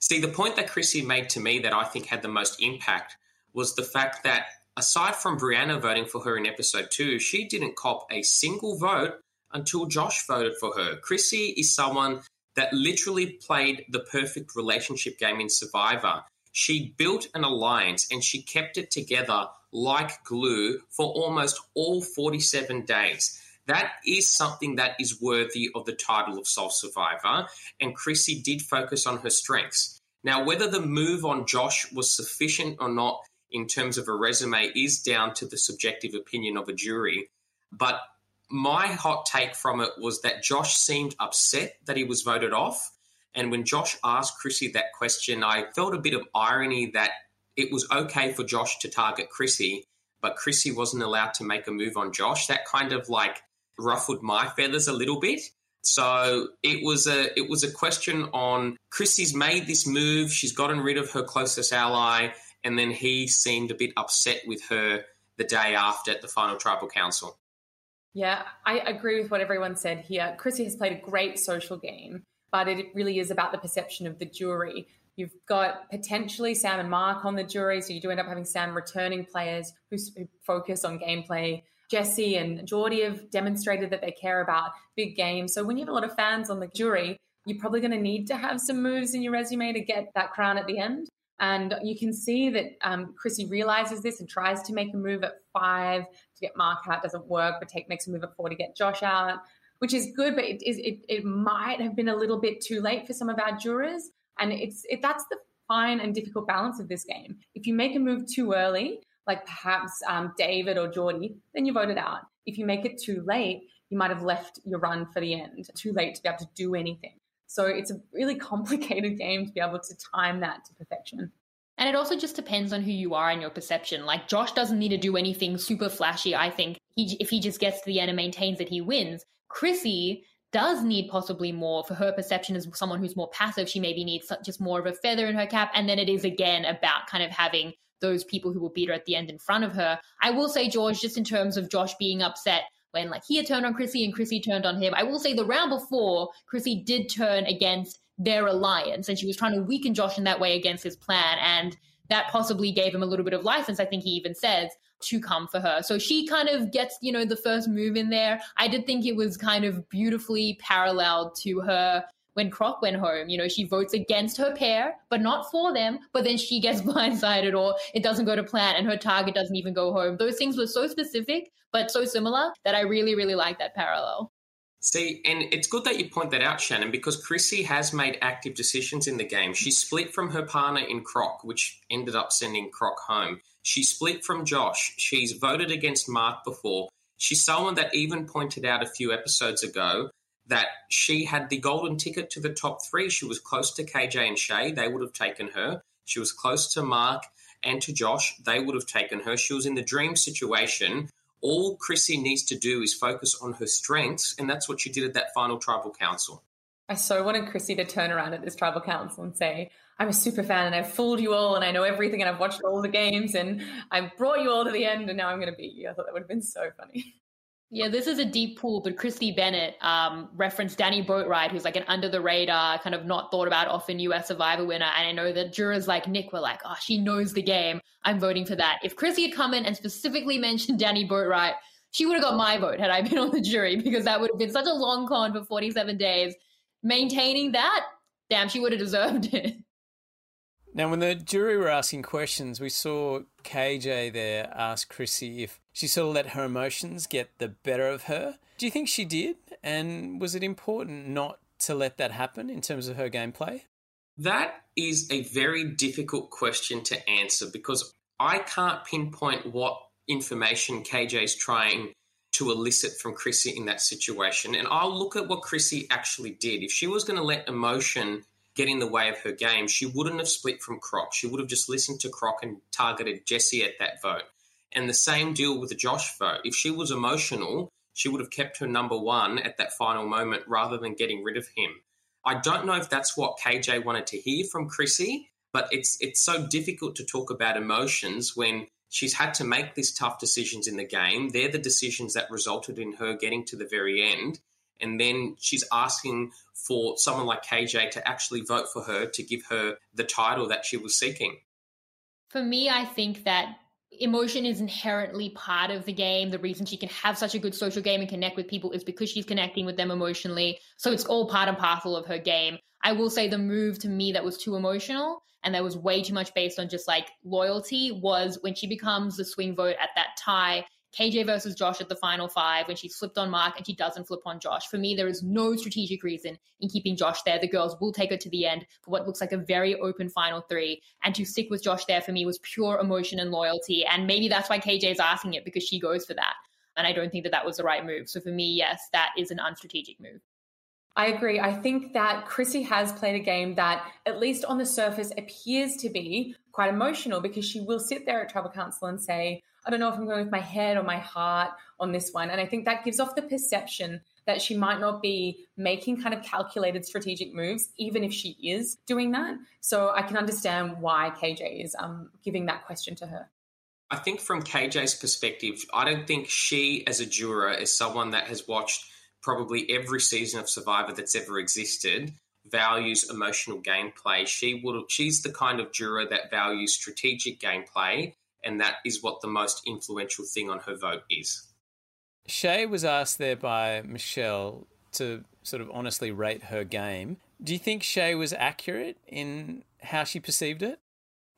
See, the point that Chrissy made to me that I think had the most impact was the fact that aside from Brianna voting for her in episode two, she didn't cop a single vote until Josh voted for her. Chrissy is someone that literally played the perfect relationship game in Survivor. She built an alliance and she kept it together like glue for almost all 47 days. That is something that is worthy of the title of Sole Survivor, and Chrissy did focus on her strengths. Now, whether the move on Josh was sufficient or not in terms of a resume is down to the subjective opinion of a jury. But my hot take from it was that Josh seemed upset that he was voted off. And when Josh asked Chrissy that question, I felt a bit of irony that it was okay for Josh to target Chrissy, but Chrissy wasn't allowed to make a move on Josh. That kind of like ruffled my feathers a little bit. So it was a it was a question on Chrissy's made this move. She's gotten rid of her closest ally, and then he seemed a bit upset with her the day after at the final tribal council. Yeah, I agree with what everyone said here. Chrissy has played a great social game, but it really is about the perception of the jury. You've got potentially Sam and Mark on the jury, so you do end up having Sam returning players who, who focus on gameplay. Jesse and Jordy have demonstrated that they care about big games. So when you have a lot of fans on the jury, you're probably going to need to have some moves in your resume to get that crown at the end. And you can see that um, Chrissy realizes this and tries to make a move at five to get Mark out. Doesn't work, but take makes a move at four to get Josh out, which is good. But it is it, it might have been a little bit too late for some of our jurors. And it's it, that's the fine and difficult balance of this game. If you make a move too early, like perhaps um, David or Jordy, then you vote it out. If you make it too late, you might have left your run for the end, too late to be able to do anything. So it's a really complicated game to be able to time that to perfection. And it also just depends on who you are and your perception. Like Josh doesn't need to do anything super flashy. I think he, if he just gets to the end and maintains that he wins. Chrissy does need possibly more for her perception as someone who's more passive. She maybe needs just more of a feather in her cap. And then it is again about kind of having those people who will beat her at the end in front of her. I will say, George, just in terms of Josh being upset when like he had turned on Chrissy and Chrissy turned on him. I will say the round before, Chrissy did turn against their alliance and she was trying to weaken Josh in that way against his plan. And that possibly gave him a little bit of license, I think he even says, to come for her. So she kind of gets, you know, the first move in there. I did think it was kind of beautifully paralleled to her when Croc went home. You know, she votes against her pair, but not for them. But then she gets blindsided or it doesn't go to plan and her target doesn't even go home. Those things were so specific, but so similar that I really, really like that parallel. See, and it's good that you point that out, Shannon, because Chrissy has made active decisions in the game. She split from her partner in Croc, which ended up sending Croc home. She split from Josh. She's voted against Mark before. She's someone that even pointed out a few episodes ago that she had the golden ticket to the top three. She was close to KJ and Shay. They would have taken her. She was close to Mark and to Josh. They would have taken her. She was in the dream situation all Chrissy needs to do is focus on her strengths, and that's what she did at that final tribal council. I so wanted Chrissy to turn around at this tribal council and say, I'm a super fan and I've fooled you all and I know everything and I've watched all the games and I've brought you all to the end and now I'm going to beat you. I thought that would have been so funny. Yeah, this is a deep pool, but Christy Bennett um, referenced Danni Boatwright, who's like an under the radar, kind of not thought about often US Survivor winner. And I know that jurors like Nick were like, oh, she knows the game. I'm voting for that. If Christy had come in and specifically mentioned Danni Boatwright, she would have got my vote had I been on the jury because that would have been such a long con for 47 days. Maintaining that, damn, she would have deserved it. Now, when the jury were asking questions, we saw KJ there ask Chrissy if she sort of let her emotions get the better of her. Do you think she did? And was it important not to let that happen in terms of her gameplay? That is a very difficult question to answer because I can't pinpoint what information KJ is trying to elicit from Chrissy in that situation. And I'll look at what Chrissy actually did. If she was going to let emotion get in the way of her game, she wouldn't have split from Croc. She would have just listened to Croc and targeted Jesse at that vote. And the same deal with the Josh vote. If she was emotional, she would have kept her number one at that final moment rather than getting rid of him. I don't know if that's what KJ wanted to hear from Chrissy, but it's it's so difficult to talk about emotions when she's had to make these tough decisions in the game. They're the decisions that resulted in her getting to the very end. And then she's asking for someone like KJ to actually vote for her to give her the title that she was seeking. For me, I think that emotion is inherently part of the game. The reason she can have such a good social game and connect with people is because she's connecting with them emotionally. So it's all part and parcel of her game. I will say the move to me that was too emotional and that was way too much based on just like loyalty was when she becomes the swing vote at that tie KJ versus Josh at the final five when she flipped on Mark and she doesn't flip on Josh. For me, there is no strategic reason in keeping Josh there. The girls will take her to the end for what looks like a very open final three. And to stick with Josh there for me was pure emotion and loyalty. And maybe that's why KJ is asking it because she goes for that. And I don't think that that was the right move. So for me, yes, that is an unstrategic move. I agree. I think that Chrissy has played a game that, at least on the surface, appears to be quite emotional because she will sit there at Tribal Council and say, I don't know if I'm going with my head or my heart on this one. And I think that gives off the perception that she might not be making kind of calculated strategic moves, even if she is doing that. So I can understand why KJ is um, giving that question to her. I think from KJ's perspective, I don't think she, as a juror, is someone that has watched probably every season of Survivor that's ever existed values emotional gameplay. She would she's the kind of juror that values strategic gameplay and that is what the most influential thing on her vote is. Shay was asked there by Michelle to sort of honestly rate her game. Do you think Shay was accurate in how she perceived it?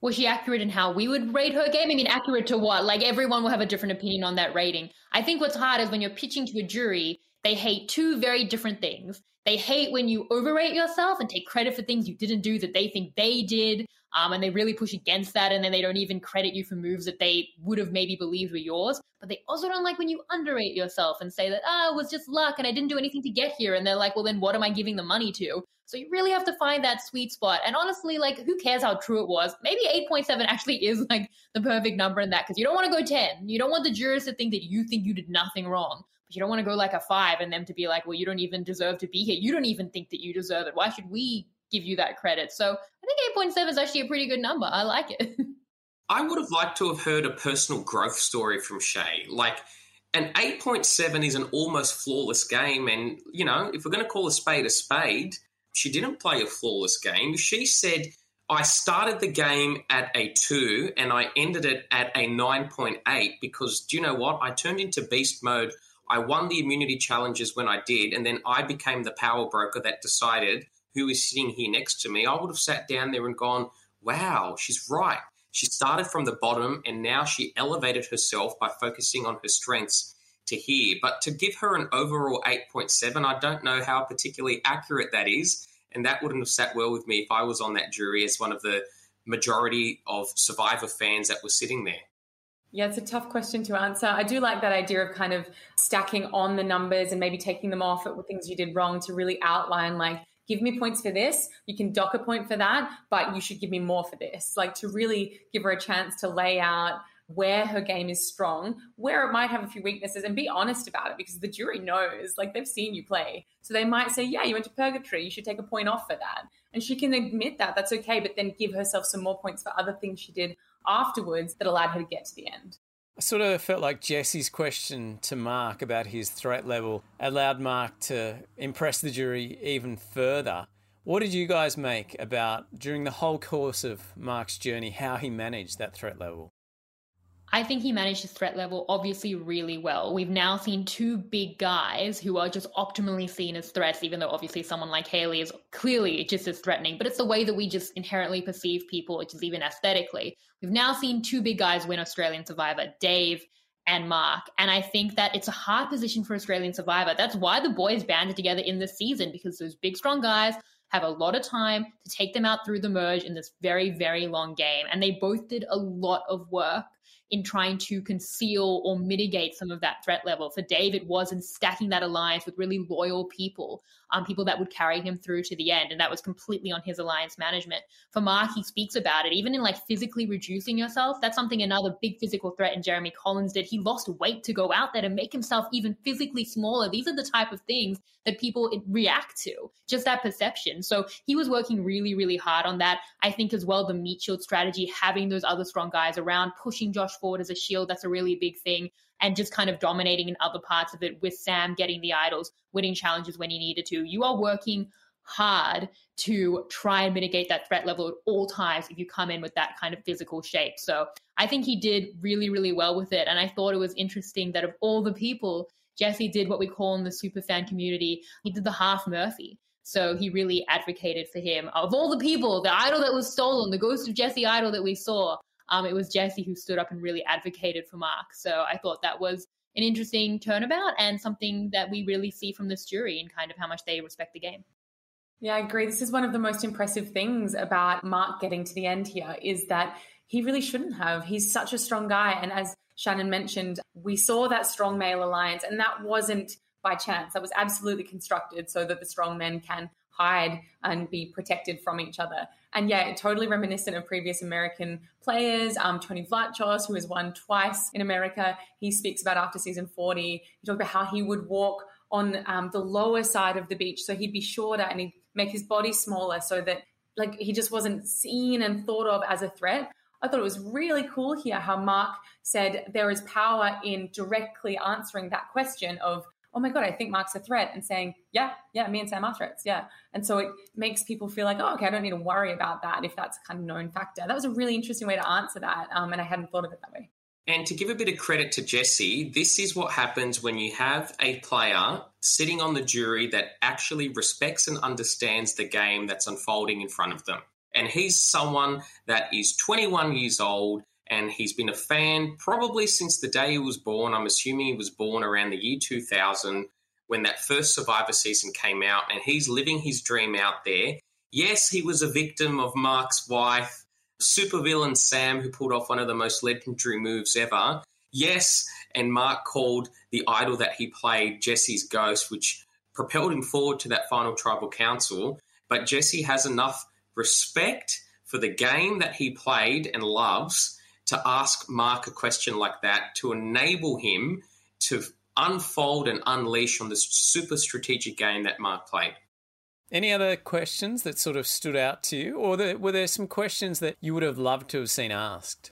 Was she accurate in how we would rate her game? I mean, accurate to what? Like, everyone will have a different opinion on that rating. I think what's hard is when you're pitching to a jury, they hate two very different things. They hate when you overrate yourself and take credit for things you didn't do that they think they did. Um, and they really push against that, and then they don't even credit you for moves that they would have maybe believed were yours. But they also don't like when you underrate yourself and say that, ah, oh, it was just luck and I didn't do anything to get here. And they're like, well, then what am I giving the money to? So you really have to find that sweet spot. And honestly, like, who cares how true it was? Maybe 8.7 actually is like the perfect number in that because you don't want to go 10. You don't want the jurors to think that you think you did nothing wrong. But you don't want to go like a five and them to be like, well, you don't even deserve to be here. You don't even think that you deserve it. Why should we give you that credit. So I think 8.7 is actually a pretty good number. I like it. I would have liked to have heard a personal growth story from Shay. Like, an 8.7 is an almost flawless game. And, you know, if we're going to call a spade a spade, she didn't play a flawless game. She said, I started the game at a 2 and I ended it at a 9.8 because, do you know what? I turned into beast mode. I won the immunity challenges when I did. And then I became the power broker that decided who is sitting here next to me, I would have sat down there and gone, wow, she's right. She started from the bottom and now she elevated herself by focusing on her strengths to here. But to give her an overall 8.7, I don't know how particularly accurate that is. And that wouldn't have sat well with me if I was on that jury as one of the majority of Survivor fans that were sitting there. Yeah, it's a tough question to answer. I do like that idea of kind of stacking on the numbers and maybe taking them off at things you did wrong to really outline like give me points for this. You can dock a point for that, but you should give me more for this. Like to really give her a chance to lay out where her game is strong, where it might have a few weaknesses, and be honest about it because the jury knows, like they've seen you play. So they might say, Yeah, you went to purgatory, you should take a point off for that. And she can admit that, that's okay, but then give herself some more points for other things she did afterwards that allowed her to get to the end. I sort of felt like Jesse's question to Mark about his threat level allowed Mark to impress the jury even further. What did you guys make about during the whole course of Mark's journey how he managed that threat level? I think he managed his threat level obviously really well. We've now seen two big guys who are just optimally seen as threats, even though obviously someone like Hayley is clearly just as threatening, but it's the way that we just inherently perceive people, which is even aesthetically. We've now seen two big guys win Australian Survivor, Dave and Mark. And I think that it's a hard position for Australian Survivor. That's why the boys banded together in this season, because those big, strong guys have a lot of time to take them out through the merge in this very, very long game. And they both did a lot of work in trying to conceal or mitigate some of that threat level. For Dave, it was in stacking that alliance with really loyal people, um, people that would carry him through to the end. And that was completely on his alliance management. For Mark, he speaks about it, even in like physically reducing yourself. That's something another big physical threat in Jeremy Collins did. He lost weight to go out there to make himself even physically smaller. These are the type of things that people react to, just that perception. So he was working really, really hard on that. I think as well, the meat shield strategy, having those other strong guys around, pushing Josh forward as a shield. That's a really big thing. And just kind of dominating in other parts of it with Sam getting the idols, winning challenges when he needed to. You are working hard to try and mitigate that threat level at all times if you come in with that kind of physical shape. So I think he did really, really well with it. And I thought it was interesting that of all the people, Jesse did what we call in the super fan community, he did the half Murphy. So he really advocated for him. Of all the people, the idol that was stolen, the ghost of Jesse idol that we saw, um, it was Jesse who stood up and really advocated for Mark. So I thought that was an interesting turnabout and something that we really see from this jury and kind of how much they respect the game. Yeah, I agree. This is one of the most impressive things about Mark getting to the end here is that he really shouldn't have. He's such a strong guy. And as Shannon mentioned, we saw that strong male alliance, and that wasn't by chance. That was absolutely constructed so that the strong men can hide and be protected from each other. And yeah, totally reminiscent of previous American players. Um, Tony Vlachos, who has won twice in America, he speaks about after season 40. He talked about how he would walk on um, the lower side of the beach. So he'd be shorter and he'd make his body smaller so that like he just wasn't seen and thought of as a threat. I thought it was really cool here how Mark said there is power in directly answering that question of, oh my God, I think Mark's a threat, and saying, yeah, yeah, me and Sam are threats, yeah. And so it makes people feel like, oh, okay, I don't need to worry about that if that's a kind of known factor. That was a really interesting way to answer that, um, and I hadn't thought of it that way. And to give a bit of credit to Jesse, this is what happens when you have a player sitting on the jury that actually respects and understands the game that's unfolding in front of them. And he's someone that is 21 years old and he's been a fan probably since the day he was born. I'm assuming he was born around the year 2000 when that first Survivor season came out, and he's living his dream out there. Yes, he was a victim of Mark's wife supervillain Sam, who pulled off one of the most legendary moves ever. Yes, and Mark called the idol that he played Jesse's ghost, which propelled him forward to that final tribal council. But Jesse has enough respect for the game that he played and loves to ask Mark a question like that to enable him to unfold and unleash on this super strategic game that Mark played. Any other questions that sort of stood out to you, or the, were there some questions that you would have loved to have seen asked?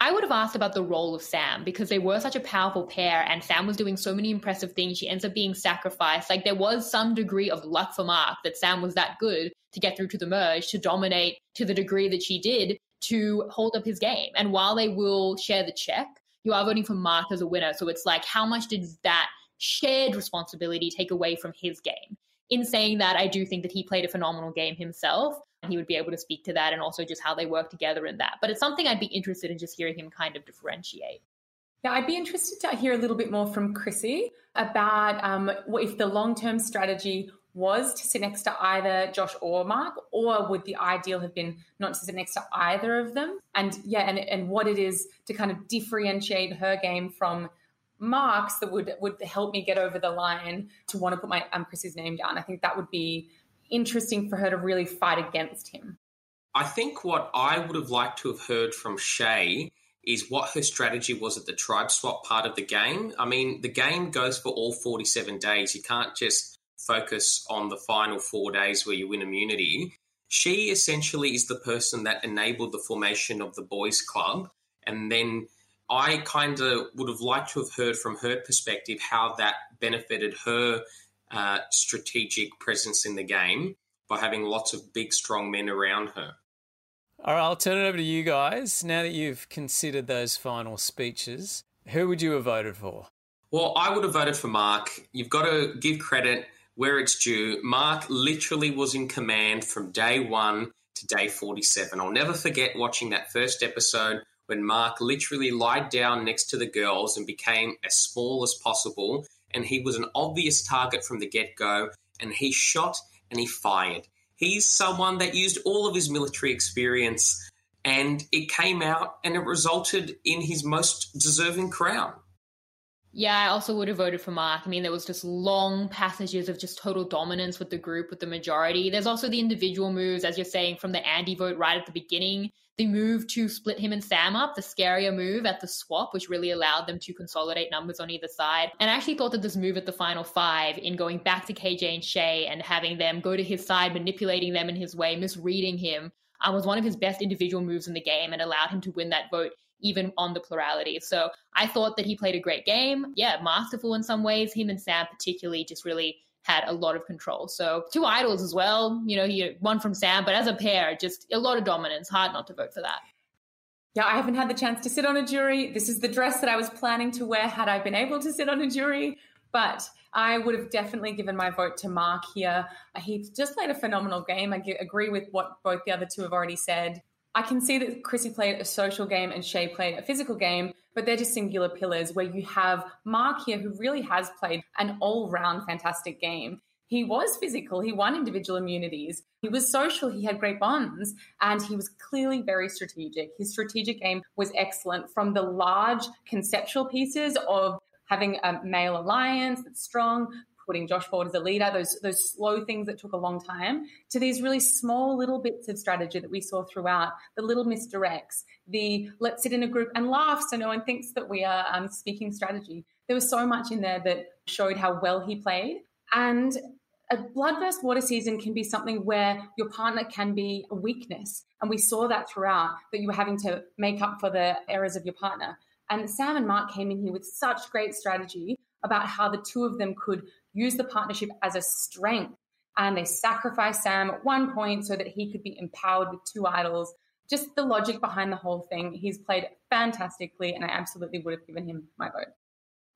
I would have asked about the role of Sam because they were such a powerful pair, and Sam was doing so many impressive things. She ends up being sacrificed. Like there was some degree of luck for Mark that Sam was that good to get through to the merge, to dominate to the degree that she did, to hold up his game. And while they will share the check, you are voting for Mark as a winner. So it's like, how much did that shared responsibility take away from his game? in saying that, I do think that he played a phenomenal game himself. And he would be able to speak to that and also just how they work together in that. But it's something I'd be interested in just hearing him kind of differentiate. Yeah, I'd be interested to hear a little bit more from Chrissy about um, if the long term strategy was to sit next to either Josh or Mark, or would the ideal have been not to sit next to either of them? And yeah, and, and what it is to kind of differentiate her game from marks that would would help me get over the line to want to put my um, Chris's name down. I think that would be interesting for her to really fight against him. I think what I would have liked to have heard from Shay is what her strategy was at the tribe swap part of the game. I mean, the game goes for all 47 days. You can't just focus on the final four days where you win immunity. She essentially is the person that enabled the formation of the boys' club and then I kind of would have liked to have heard from her perspective how that benefited her uh, strategic presence in the game by having lots of big, strong men around her. All right, I'll turn it over to you guys. Now that you've considered those final speeches, who would you have voted for? Well, I would have voted for Mark. You've got to give credit where it's due. Mark literally was in command from day one to day 47. I'll never forget watching that first episode when Mark literally lied down next to the girls and became as small as possible. And he was an obvious target from the get go. And he shot and he fired. He's someone that used all of his military experience and it came out and it resulted in his most deserving crown. Yeah, I also would have voted for Mark. I mean, there was just long passages of just total dominance with the group, with the majority. There's also the individual moves, as you're saying, from the Andy vote right at the beginning. The move to split him and Sam up, the scarier move at the swap, which really allowed them to consolidate numbers on either side. And I actually thought that this move at the final five, in going back to KJ and Shay and having them go to his side, manipulating them in his way, misreading him, um, was one of his best individual moves in the game and allowed him to win that vote even on the plurality. So I thought that he played a great game. Yeah, masterful in some ways. Him and Sam particularly just really had a lot of control. So two idols as well. You know, he one from Sam, but as a pair, just a lot of dominance. Hard not to vote for that. Yeah, I haven't had the chance to sit on a jury. This is the dress that I was planning to wear had I been able to sit on a jury. But I would have definitely given my vote to Mark here. He just played a phenomenal game. I agree with what both the other two have already said. I can see that Chrissy played a social game and Shay played a physical game, but they're just singular pillars where you have Mark here who really has played an all round fantastic game. He was physical, he won individual immunities, he was social, he had great bonds, and he was clearly very strategic. His strategic game was excellent from the large conceptual pieces of having a male alliance that's strong, putting Josh forward as a leader, those those slow things that took a long time, to these really small little bits of strategy that we saw throughout, the little misdirects, the let's sit in a group and laugh so no one thinks that we are um, speaking strategy. There was so much in there that showed how well he played. And a blood versus water season can be something where your partner can be a weakness. And we saw that throughout, that you were having to make up for the errors of your partner. And Sam and Mark came in here with such great strategy about how the two of them could use the partnership as a strength. And they sacrificed Sam at one point so that he could be empowered with two idols. Just the logic behind the whole thing. He's played fantastically, and I absolutely would have given him my vote.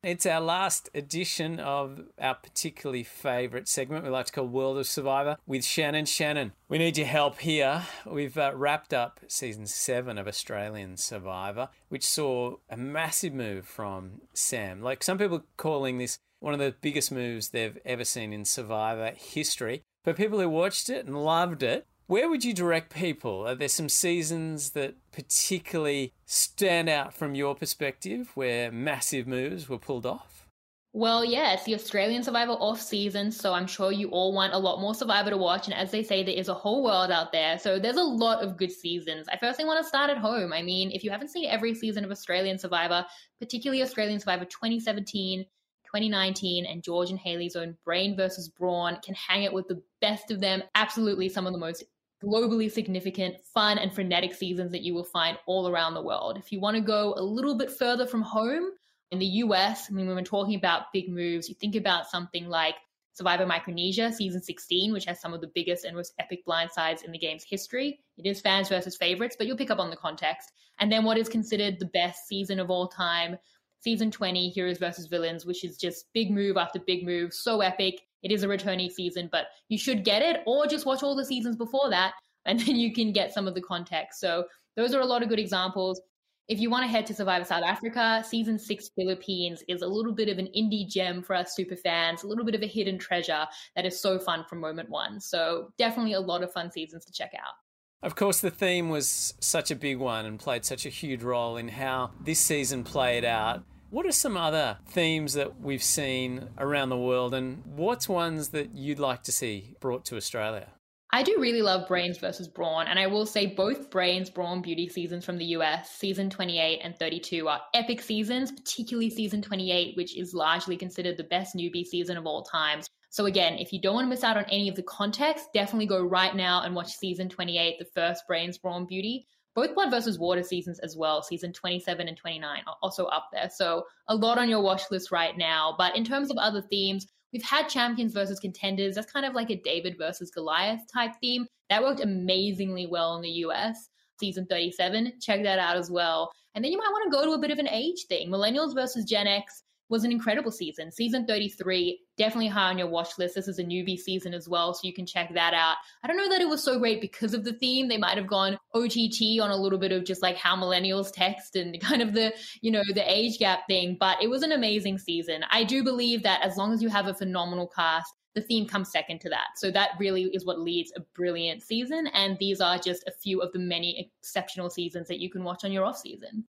It's our last edition of our particularly favourite segment we like to call World of Survivor with Shannon. Shannon, we need your help here. We've uh, wrapped up season seven of Australian Survivor, which saw a massive move from Sam. Like some people calling this one of the biggest moves they've ever seen in Survivor history. But people who watched it and loved it, where would you direct people? Are there some seasons that particularly stand out from your perspective where massive moves were pulled off? Well, yeah, it's the Australian Survivor off season, so I'm sure you all want a lot more Survivor to watch. And as they say, there is a whole world out there, so there's a lot of good seasons. I firstly want to start at home. I mean, if you haven't seen every season of Australian Survivor, particularly Australian Survivor 2017, 2019 and George and Hayley's own Brain versus Brawn can hang it with the best of them. Absolutely some of the most globally significant, fun, and frenetic seasons that you will find all around the world. If you want to go a little bit further from home, in the US, I mean, when we're talking about big moves, you think about something like Survivor Micronesia season 16, which has some of the biggest and most epic blindsides in the game's history. It is fans versus favorites, but you'll pick up on the context. And then what is considered the best season of all time, season 20, Heroes versus Villains, which is just big move after big move, so epic. It is a returning season, but you should get it or just watch all the seasons before that, and then you can get some of the context. So those are a lot of good examples. If you want to head to Survivor South Africa, season six Philippines is a little bit of an indie gem for us super fans, a little bit of a hidden treasure that is so fun from moment one. So definitely a lot of fun seasons to check out. Of course, the theme was such a big one and played such a huge role in how this season played out. What are some other themes that we've seen around the world, and what's ones that you'd like to see brought to Australia? I do really love Brains versus Brawn, and I will say both Brains, Brawn Beauty seasons from the US, season 28 and 32, are epic seasons, particularly season 28, which is largely considered the best newbie season of all time. So, again, if you don't want to miss out on any of the context, definitely go right now and watch season 28, the first Brains, Brawn Beauty both Blood versus Water seasons as well, season 27 and 29 are also up there. So a lot on your watch list right now. But in terms of other themes, we've had champions versus contenders. That's kind of like a David versus Goliath type theme. That worked amazingly well in the US. Season 37, check that out as well. And then you might want to go to a bit of an age thing. Millennials versus Gen X was an incredible season. Season 33, definitely high on your watch list. This is a newbie season as well, so you can check that out. I don't know that it was so great because of the theme. They might have gone OTT on a little bit of just like how millennials text and kind of the, you know, the age gap thing, but it was an amazing season. I do believe that as long as you have a phenomenal cast, the theme comes second to that. So that really is what leads a brilliant season. And these are just a few of the many exceptional seasons that you can watch on your off season.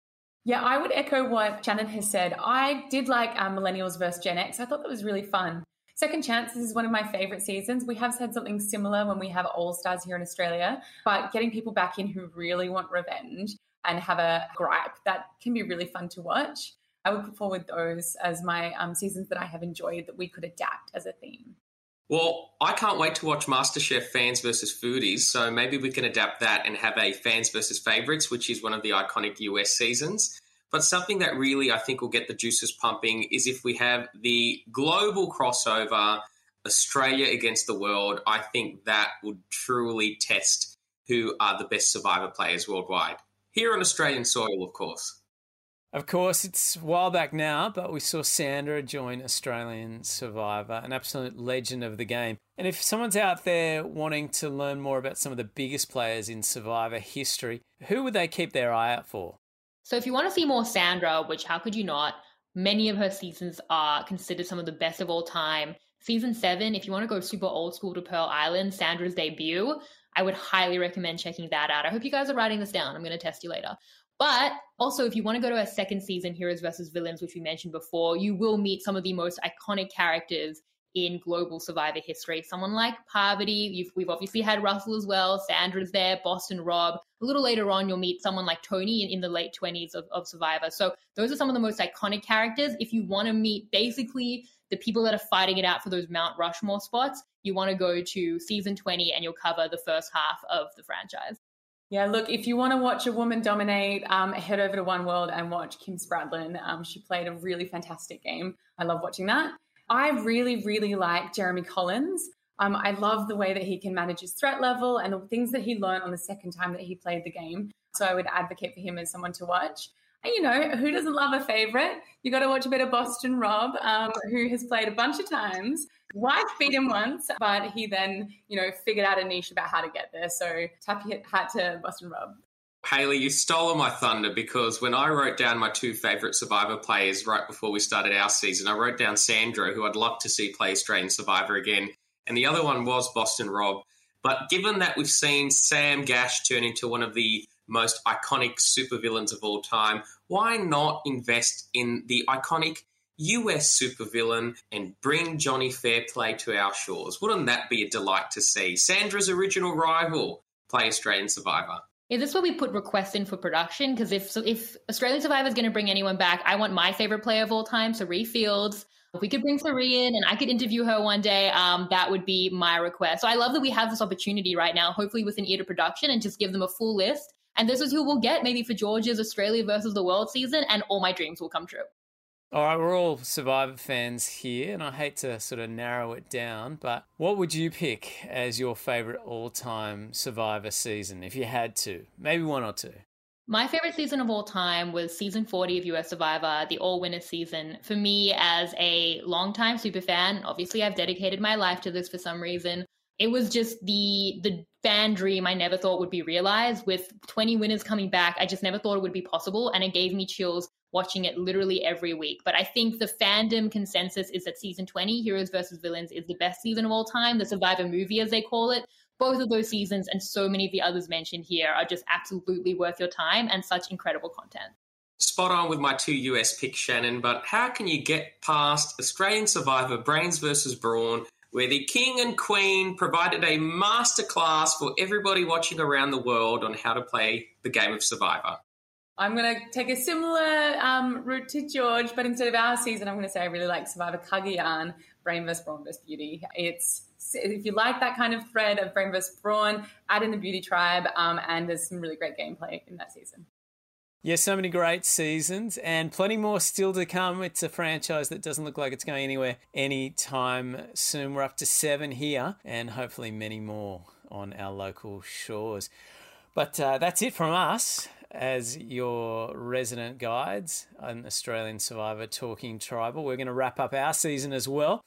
Yeah, I would echo what Shannon has said. I did like um, Millennials versus Gen X. I thought that was really fun. Second Chances is one of my favorite seasons. We have had something similar when we have All Stars here in Australia, but getting people back in who really want revenge and have a gripe, that can be really fun to watch. I would put forward those as my um, seasons that I have enjoyed that we could adapt as a theme. Well, I can't wait to watch MasterChef fans versus foodies. So maybe we can adapt that and have a fans versus favorites, which is one of the iconic US seasons. But something that really I think will get the juices pumping is if we have the global crossover, Australia against the world. I think that would truly test who are the best survivor players worldwide. Here on Australian soil, of course. Of course, it's a while back now, but we saw Sandra join Australian Survivor, an absolute legend of the game. And if someone's out there wanting to learn more about some of the biggest players in Survivor history, who would they keep their eye out for? So, if you want to see more Sandra, which how could you not? Many of her seasons are considered some of the best of all time. Season seven, if you want to go super old school to Pearl Island, Sandra's debut, I would highly recommend checking that out. I hope you guys are writing this down. I'm going to test you later. But also, if you want to go to a second season, Heroes versus Villains, which we mentioned before, you will meet some of the most iconic characters in global survivor history. Someone like Parvati, we've obviously had Russell as well, Sandra's there, Boston Rob. A little later on, you'll meet someone like Tony in, in the late 20s of, of Survivor. So those are some of the most iconic characters. If you want to meet basically the people that are fighting it out for those Mount Rushmore spots, you want to go to season 20 and you'll cover the first half of the franchise. Yeah, look, if you want to watch a woman dominate, um, head over to One World and watch Kim Spradlin. Um, she played a really fantastic game. I love watching that. I really, really like Jeremy Collins. Um, I love the way that he can manage his threat level and the things that he learned on the second time that he played the game. So I would advocate for him as someone to watch. You know, who doesn't love a favorite? You got to watch a bit of Boston Rob, um, who has played a bunch of times. Wife beat him once, but he then, you know, figured out a niche about how to get there. So tap your hat to Boston Rob. Hayley, you stole my thunder because when I wrote down my two favourite Survivor players right before we started our season, I wrote down Sandra, who I'd love to see play Australian Survivor again, and the other one was Boston Rob. But given that we've seen Sam Gash turn into one of the most iconic supervillains of all time, why not invest in the iconic US supervillain and bring Johnny Fairplay to our shores? Wouldn't that be a delight to see? Sandra's original rival play Australian Survivor. Yeah, this is where we put requests in for production because if so if Australian Survivor is going to bring anyone back, I want my favorite player of all time, Cirie Fields. If we could bring Cirie in and I could interview her one day, um, that would be my request. So I love that we have this opportunity right now, hopefully with an ear to production, and just give them a full list. And this is who we'll get maybe for Georgia's Australia versus the World season, and all my dreams will come true. All right, we're all Survivor fans here, and I hate to sort of narrow it down, but what would you pick as your favourite all time Survivor season if you had to? Maybe one or two. My favorite season of all time was season 40 of US Survivor, the all winner season. For me, as a longtime super fan, obviously I've dedicated my life to this for some reason. It was just the the fan dream I never thought would be realized. With 20 winners coming back, I just never thought it would be possible. And it gave me chills watching it literally every week. But I think the fandom consensus is that season 20, Heroes versus Villains, is the best season of all time, the Survivor movie, as they call it. Both of those seasons and so many of the others mentioned here are just absolutely worth your time and such incredible content. Spot on with my two US picks, Shannon, but how can you get past Australian Survivor Brains versus Brawn, where the King and Queen provided a masterclass for everybody watching around the world on how to play the game of Survivor? I'm going to take a similar um, route to George, but instead of our season, I'm going to say I really like Survivor Cagayan, Brain vs. Brawn vs. Beauty. It's if you like that kind of thread of Brain vs. Brawn, add in the Beauty Tribe, um, and there's some really great gameplay in that season. Yeah, so many great seasons and plenty more still to come. It's a franchise that doesn't look like it's going anywhere anytime soon. We're up to seven here and hopefully many more on our local shores. But uh, that's it from us as your resident guides on Australian Survivor Talking Tribal. We're going to wrap up our season as well.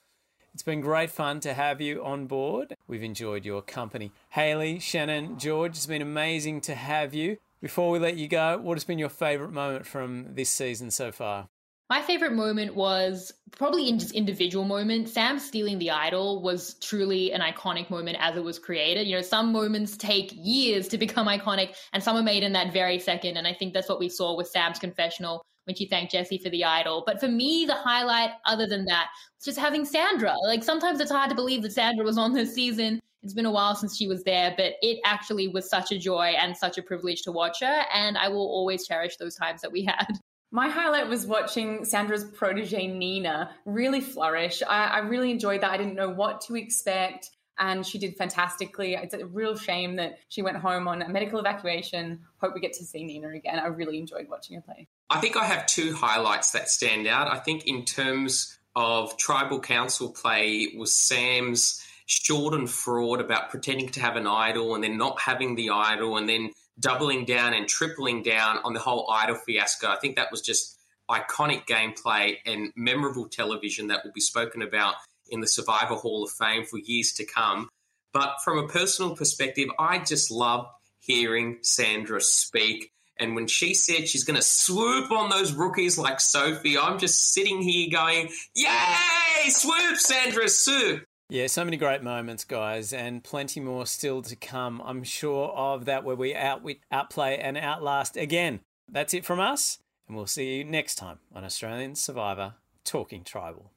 It's been great fun to have you on board. We've enjoyed your company. Hayley, Shannon, George, it's been amazing to have you. Before we let you go, what has been your favourite moment from this season so far? My favorite moment was probably in just individual moment. Sam stealing the idol was truly an iconic moment as it was created. You know, some moments take years to become iconic, and some are made in that very second. And I think that's what we saw with Sam's confessional when she thanked Jesse for the idol. But for me, the highlight, other than that, was just having Sandra. Like sometimes it's hard to believe that Sandra was on this season. It's been a while since she was there, but it actually was such a joy and such a privilege to watch her. And I will always cherish those times that we had. My highlight was watching Sandra's protege Nina really flourish. I, I, really enjoyed that. I didn't know what to expect, and she did fantastically. It's a real shame that she went home on a medical evacuation. Hope we get to see Nina again. I really enjoyed watching her play. I think I have two highlights that stand out. I think in terms of tribal council play was Sam's short and fraud about pretending to have an idol and then not having the idol and then doubling down and tripling down on the whole idol fiasco. I think that was just iconic gameplay and memorable television that will be spoken about in the Survivor Hall of Fame for years to come. But from a personal perspective, I just love hearing Sandra speak. And when she said she's going to swoop on those rookies like Sophie, I'm just sitting here going, Yay! Swoop, Sandra, swoop! Yeah, so many great moments, guys, and plenty more still to come. I'm sure of that where we outwit, outplay, and outlast again. That's it from us, and we'll see you next time on Australian Survivor Talking Tribal.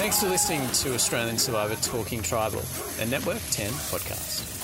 Thanks for listening to Australian Survivor Talking Tribal, a Network 10 podcast.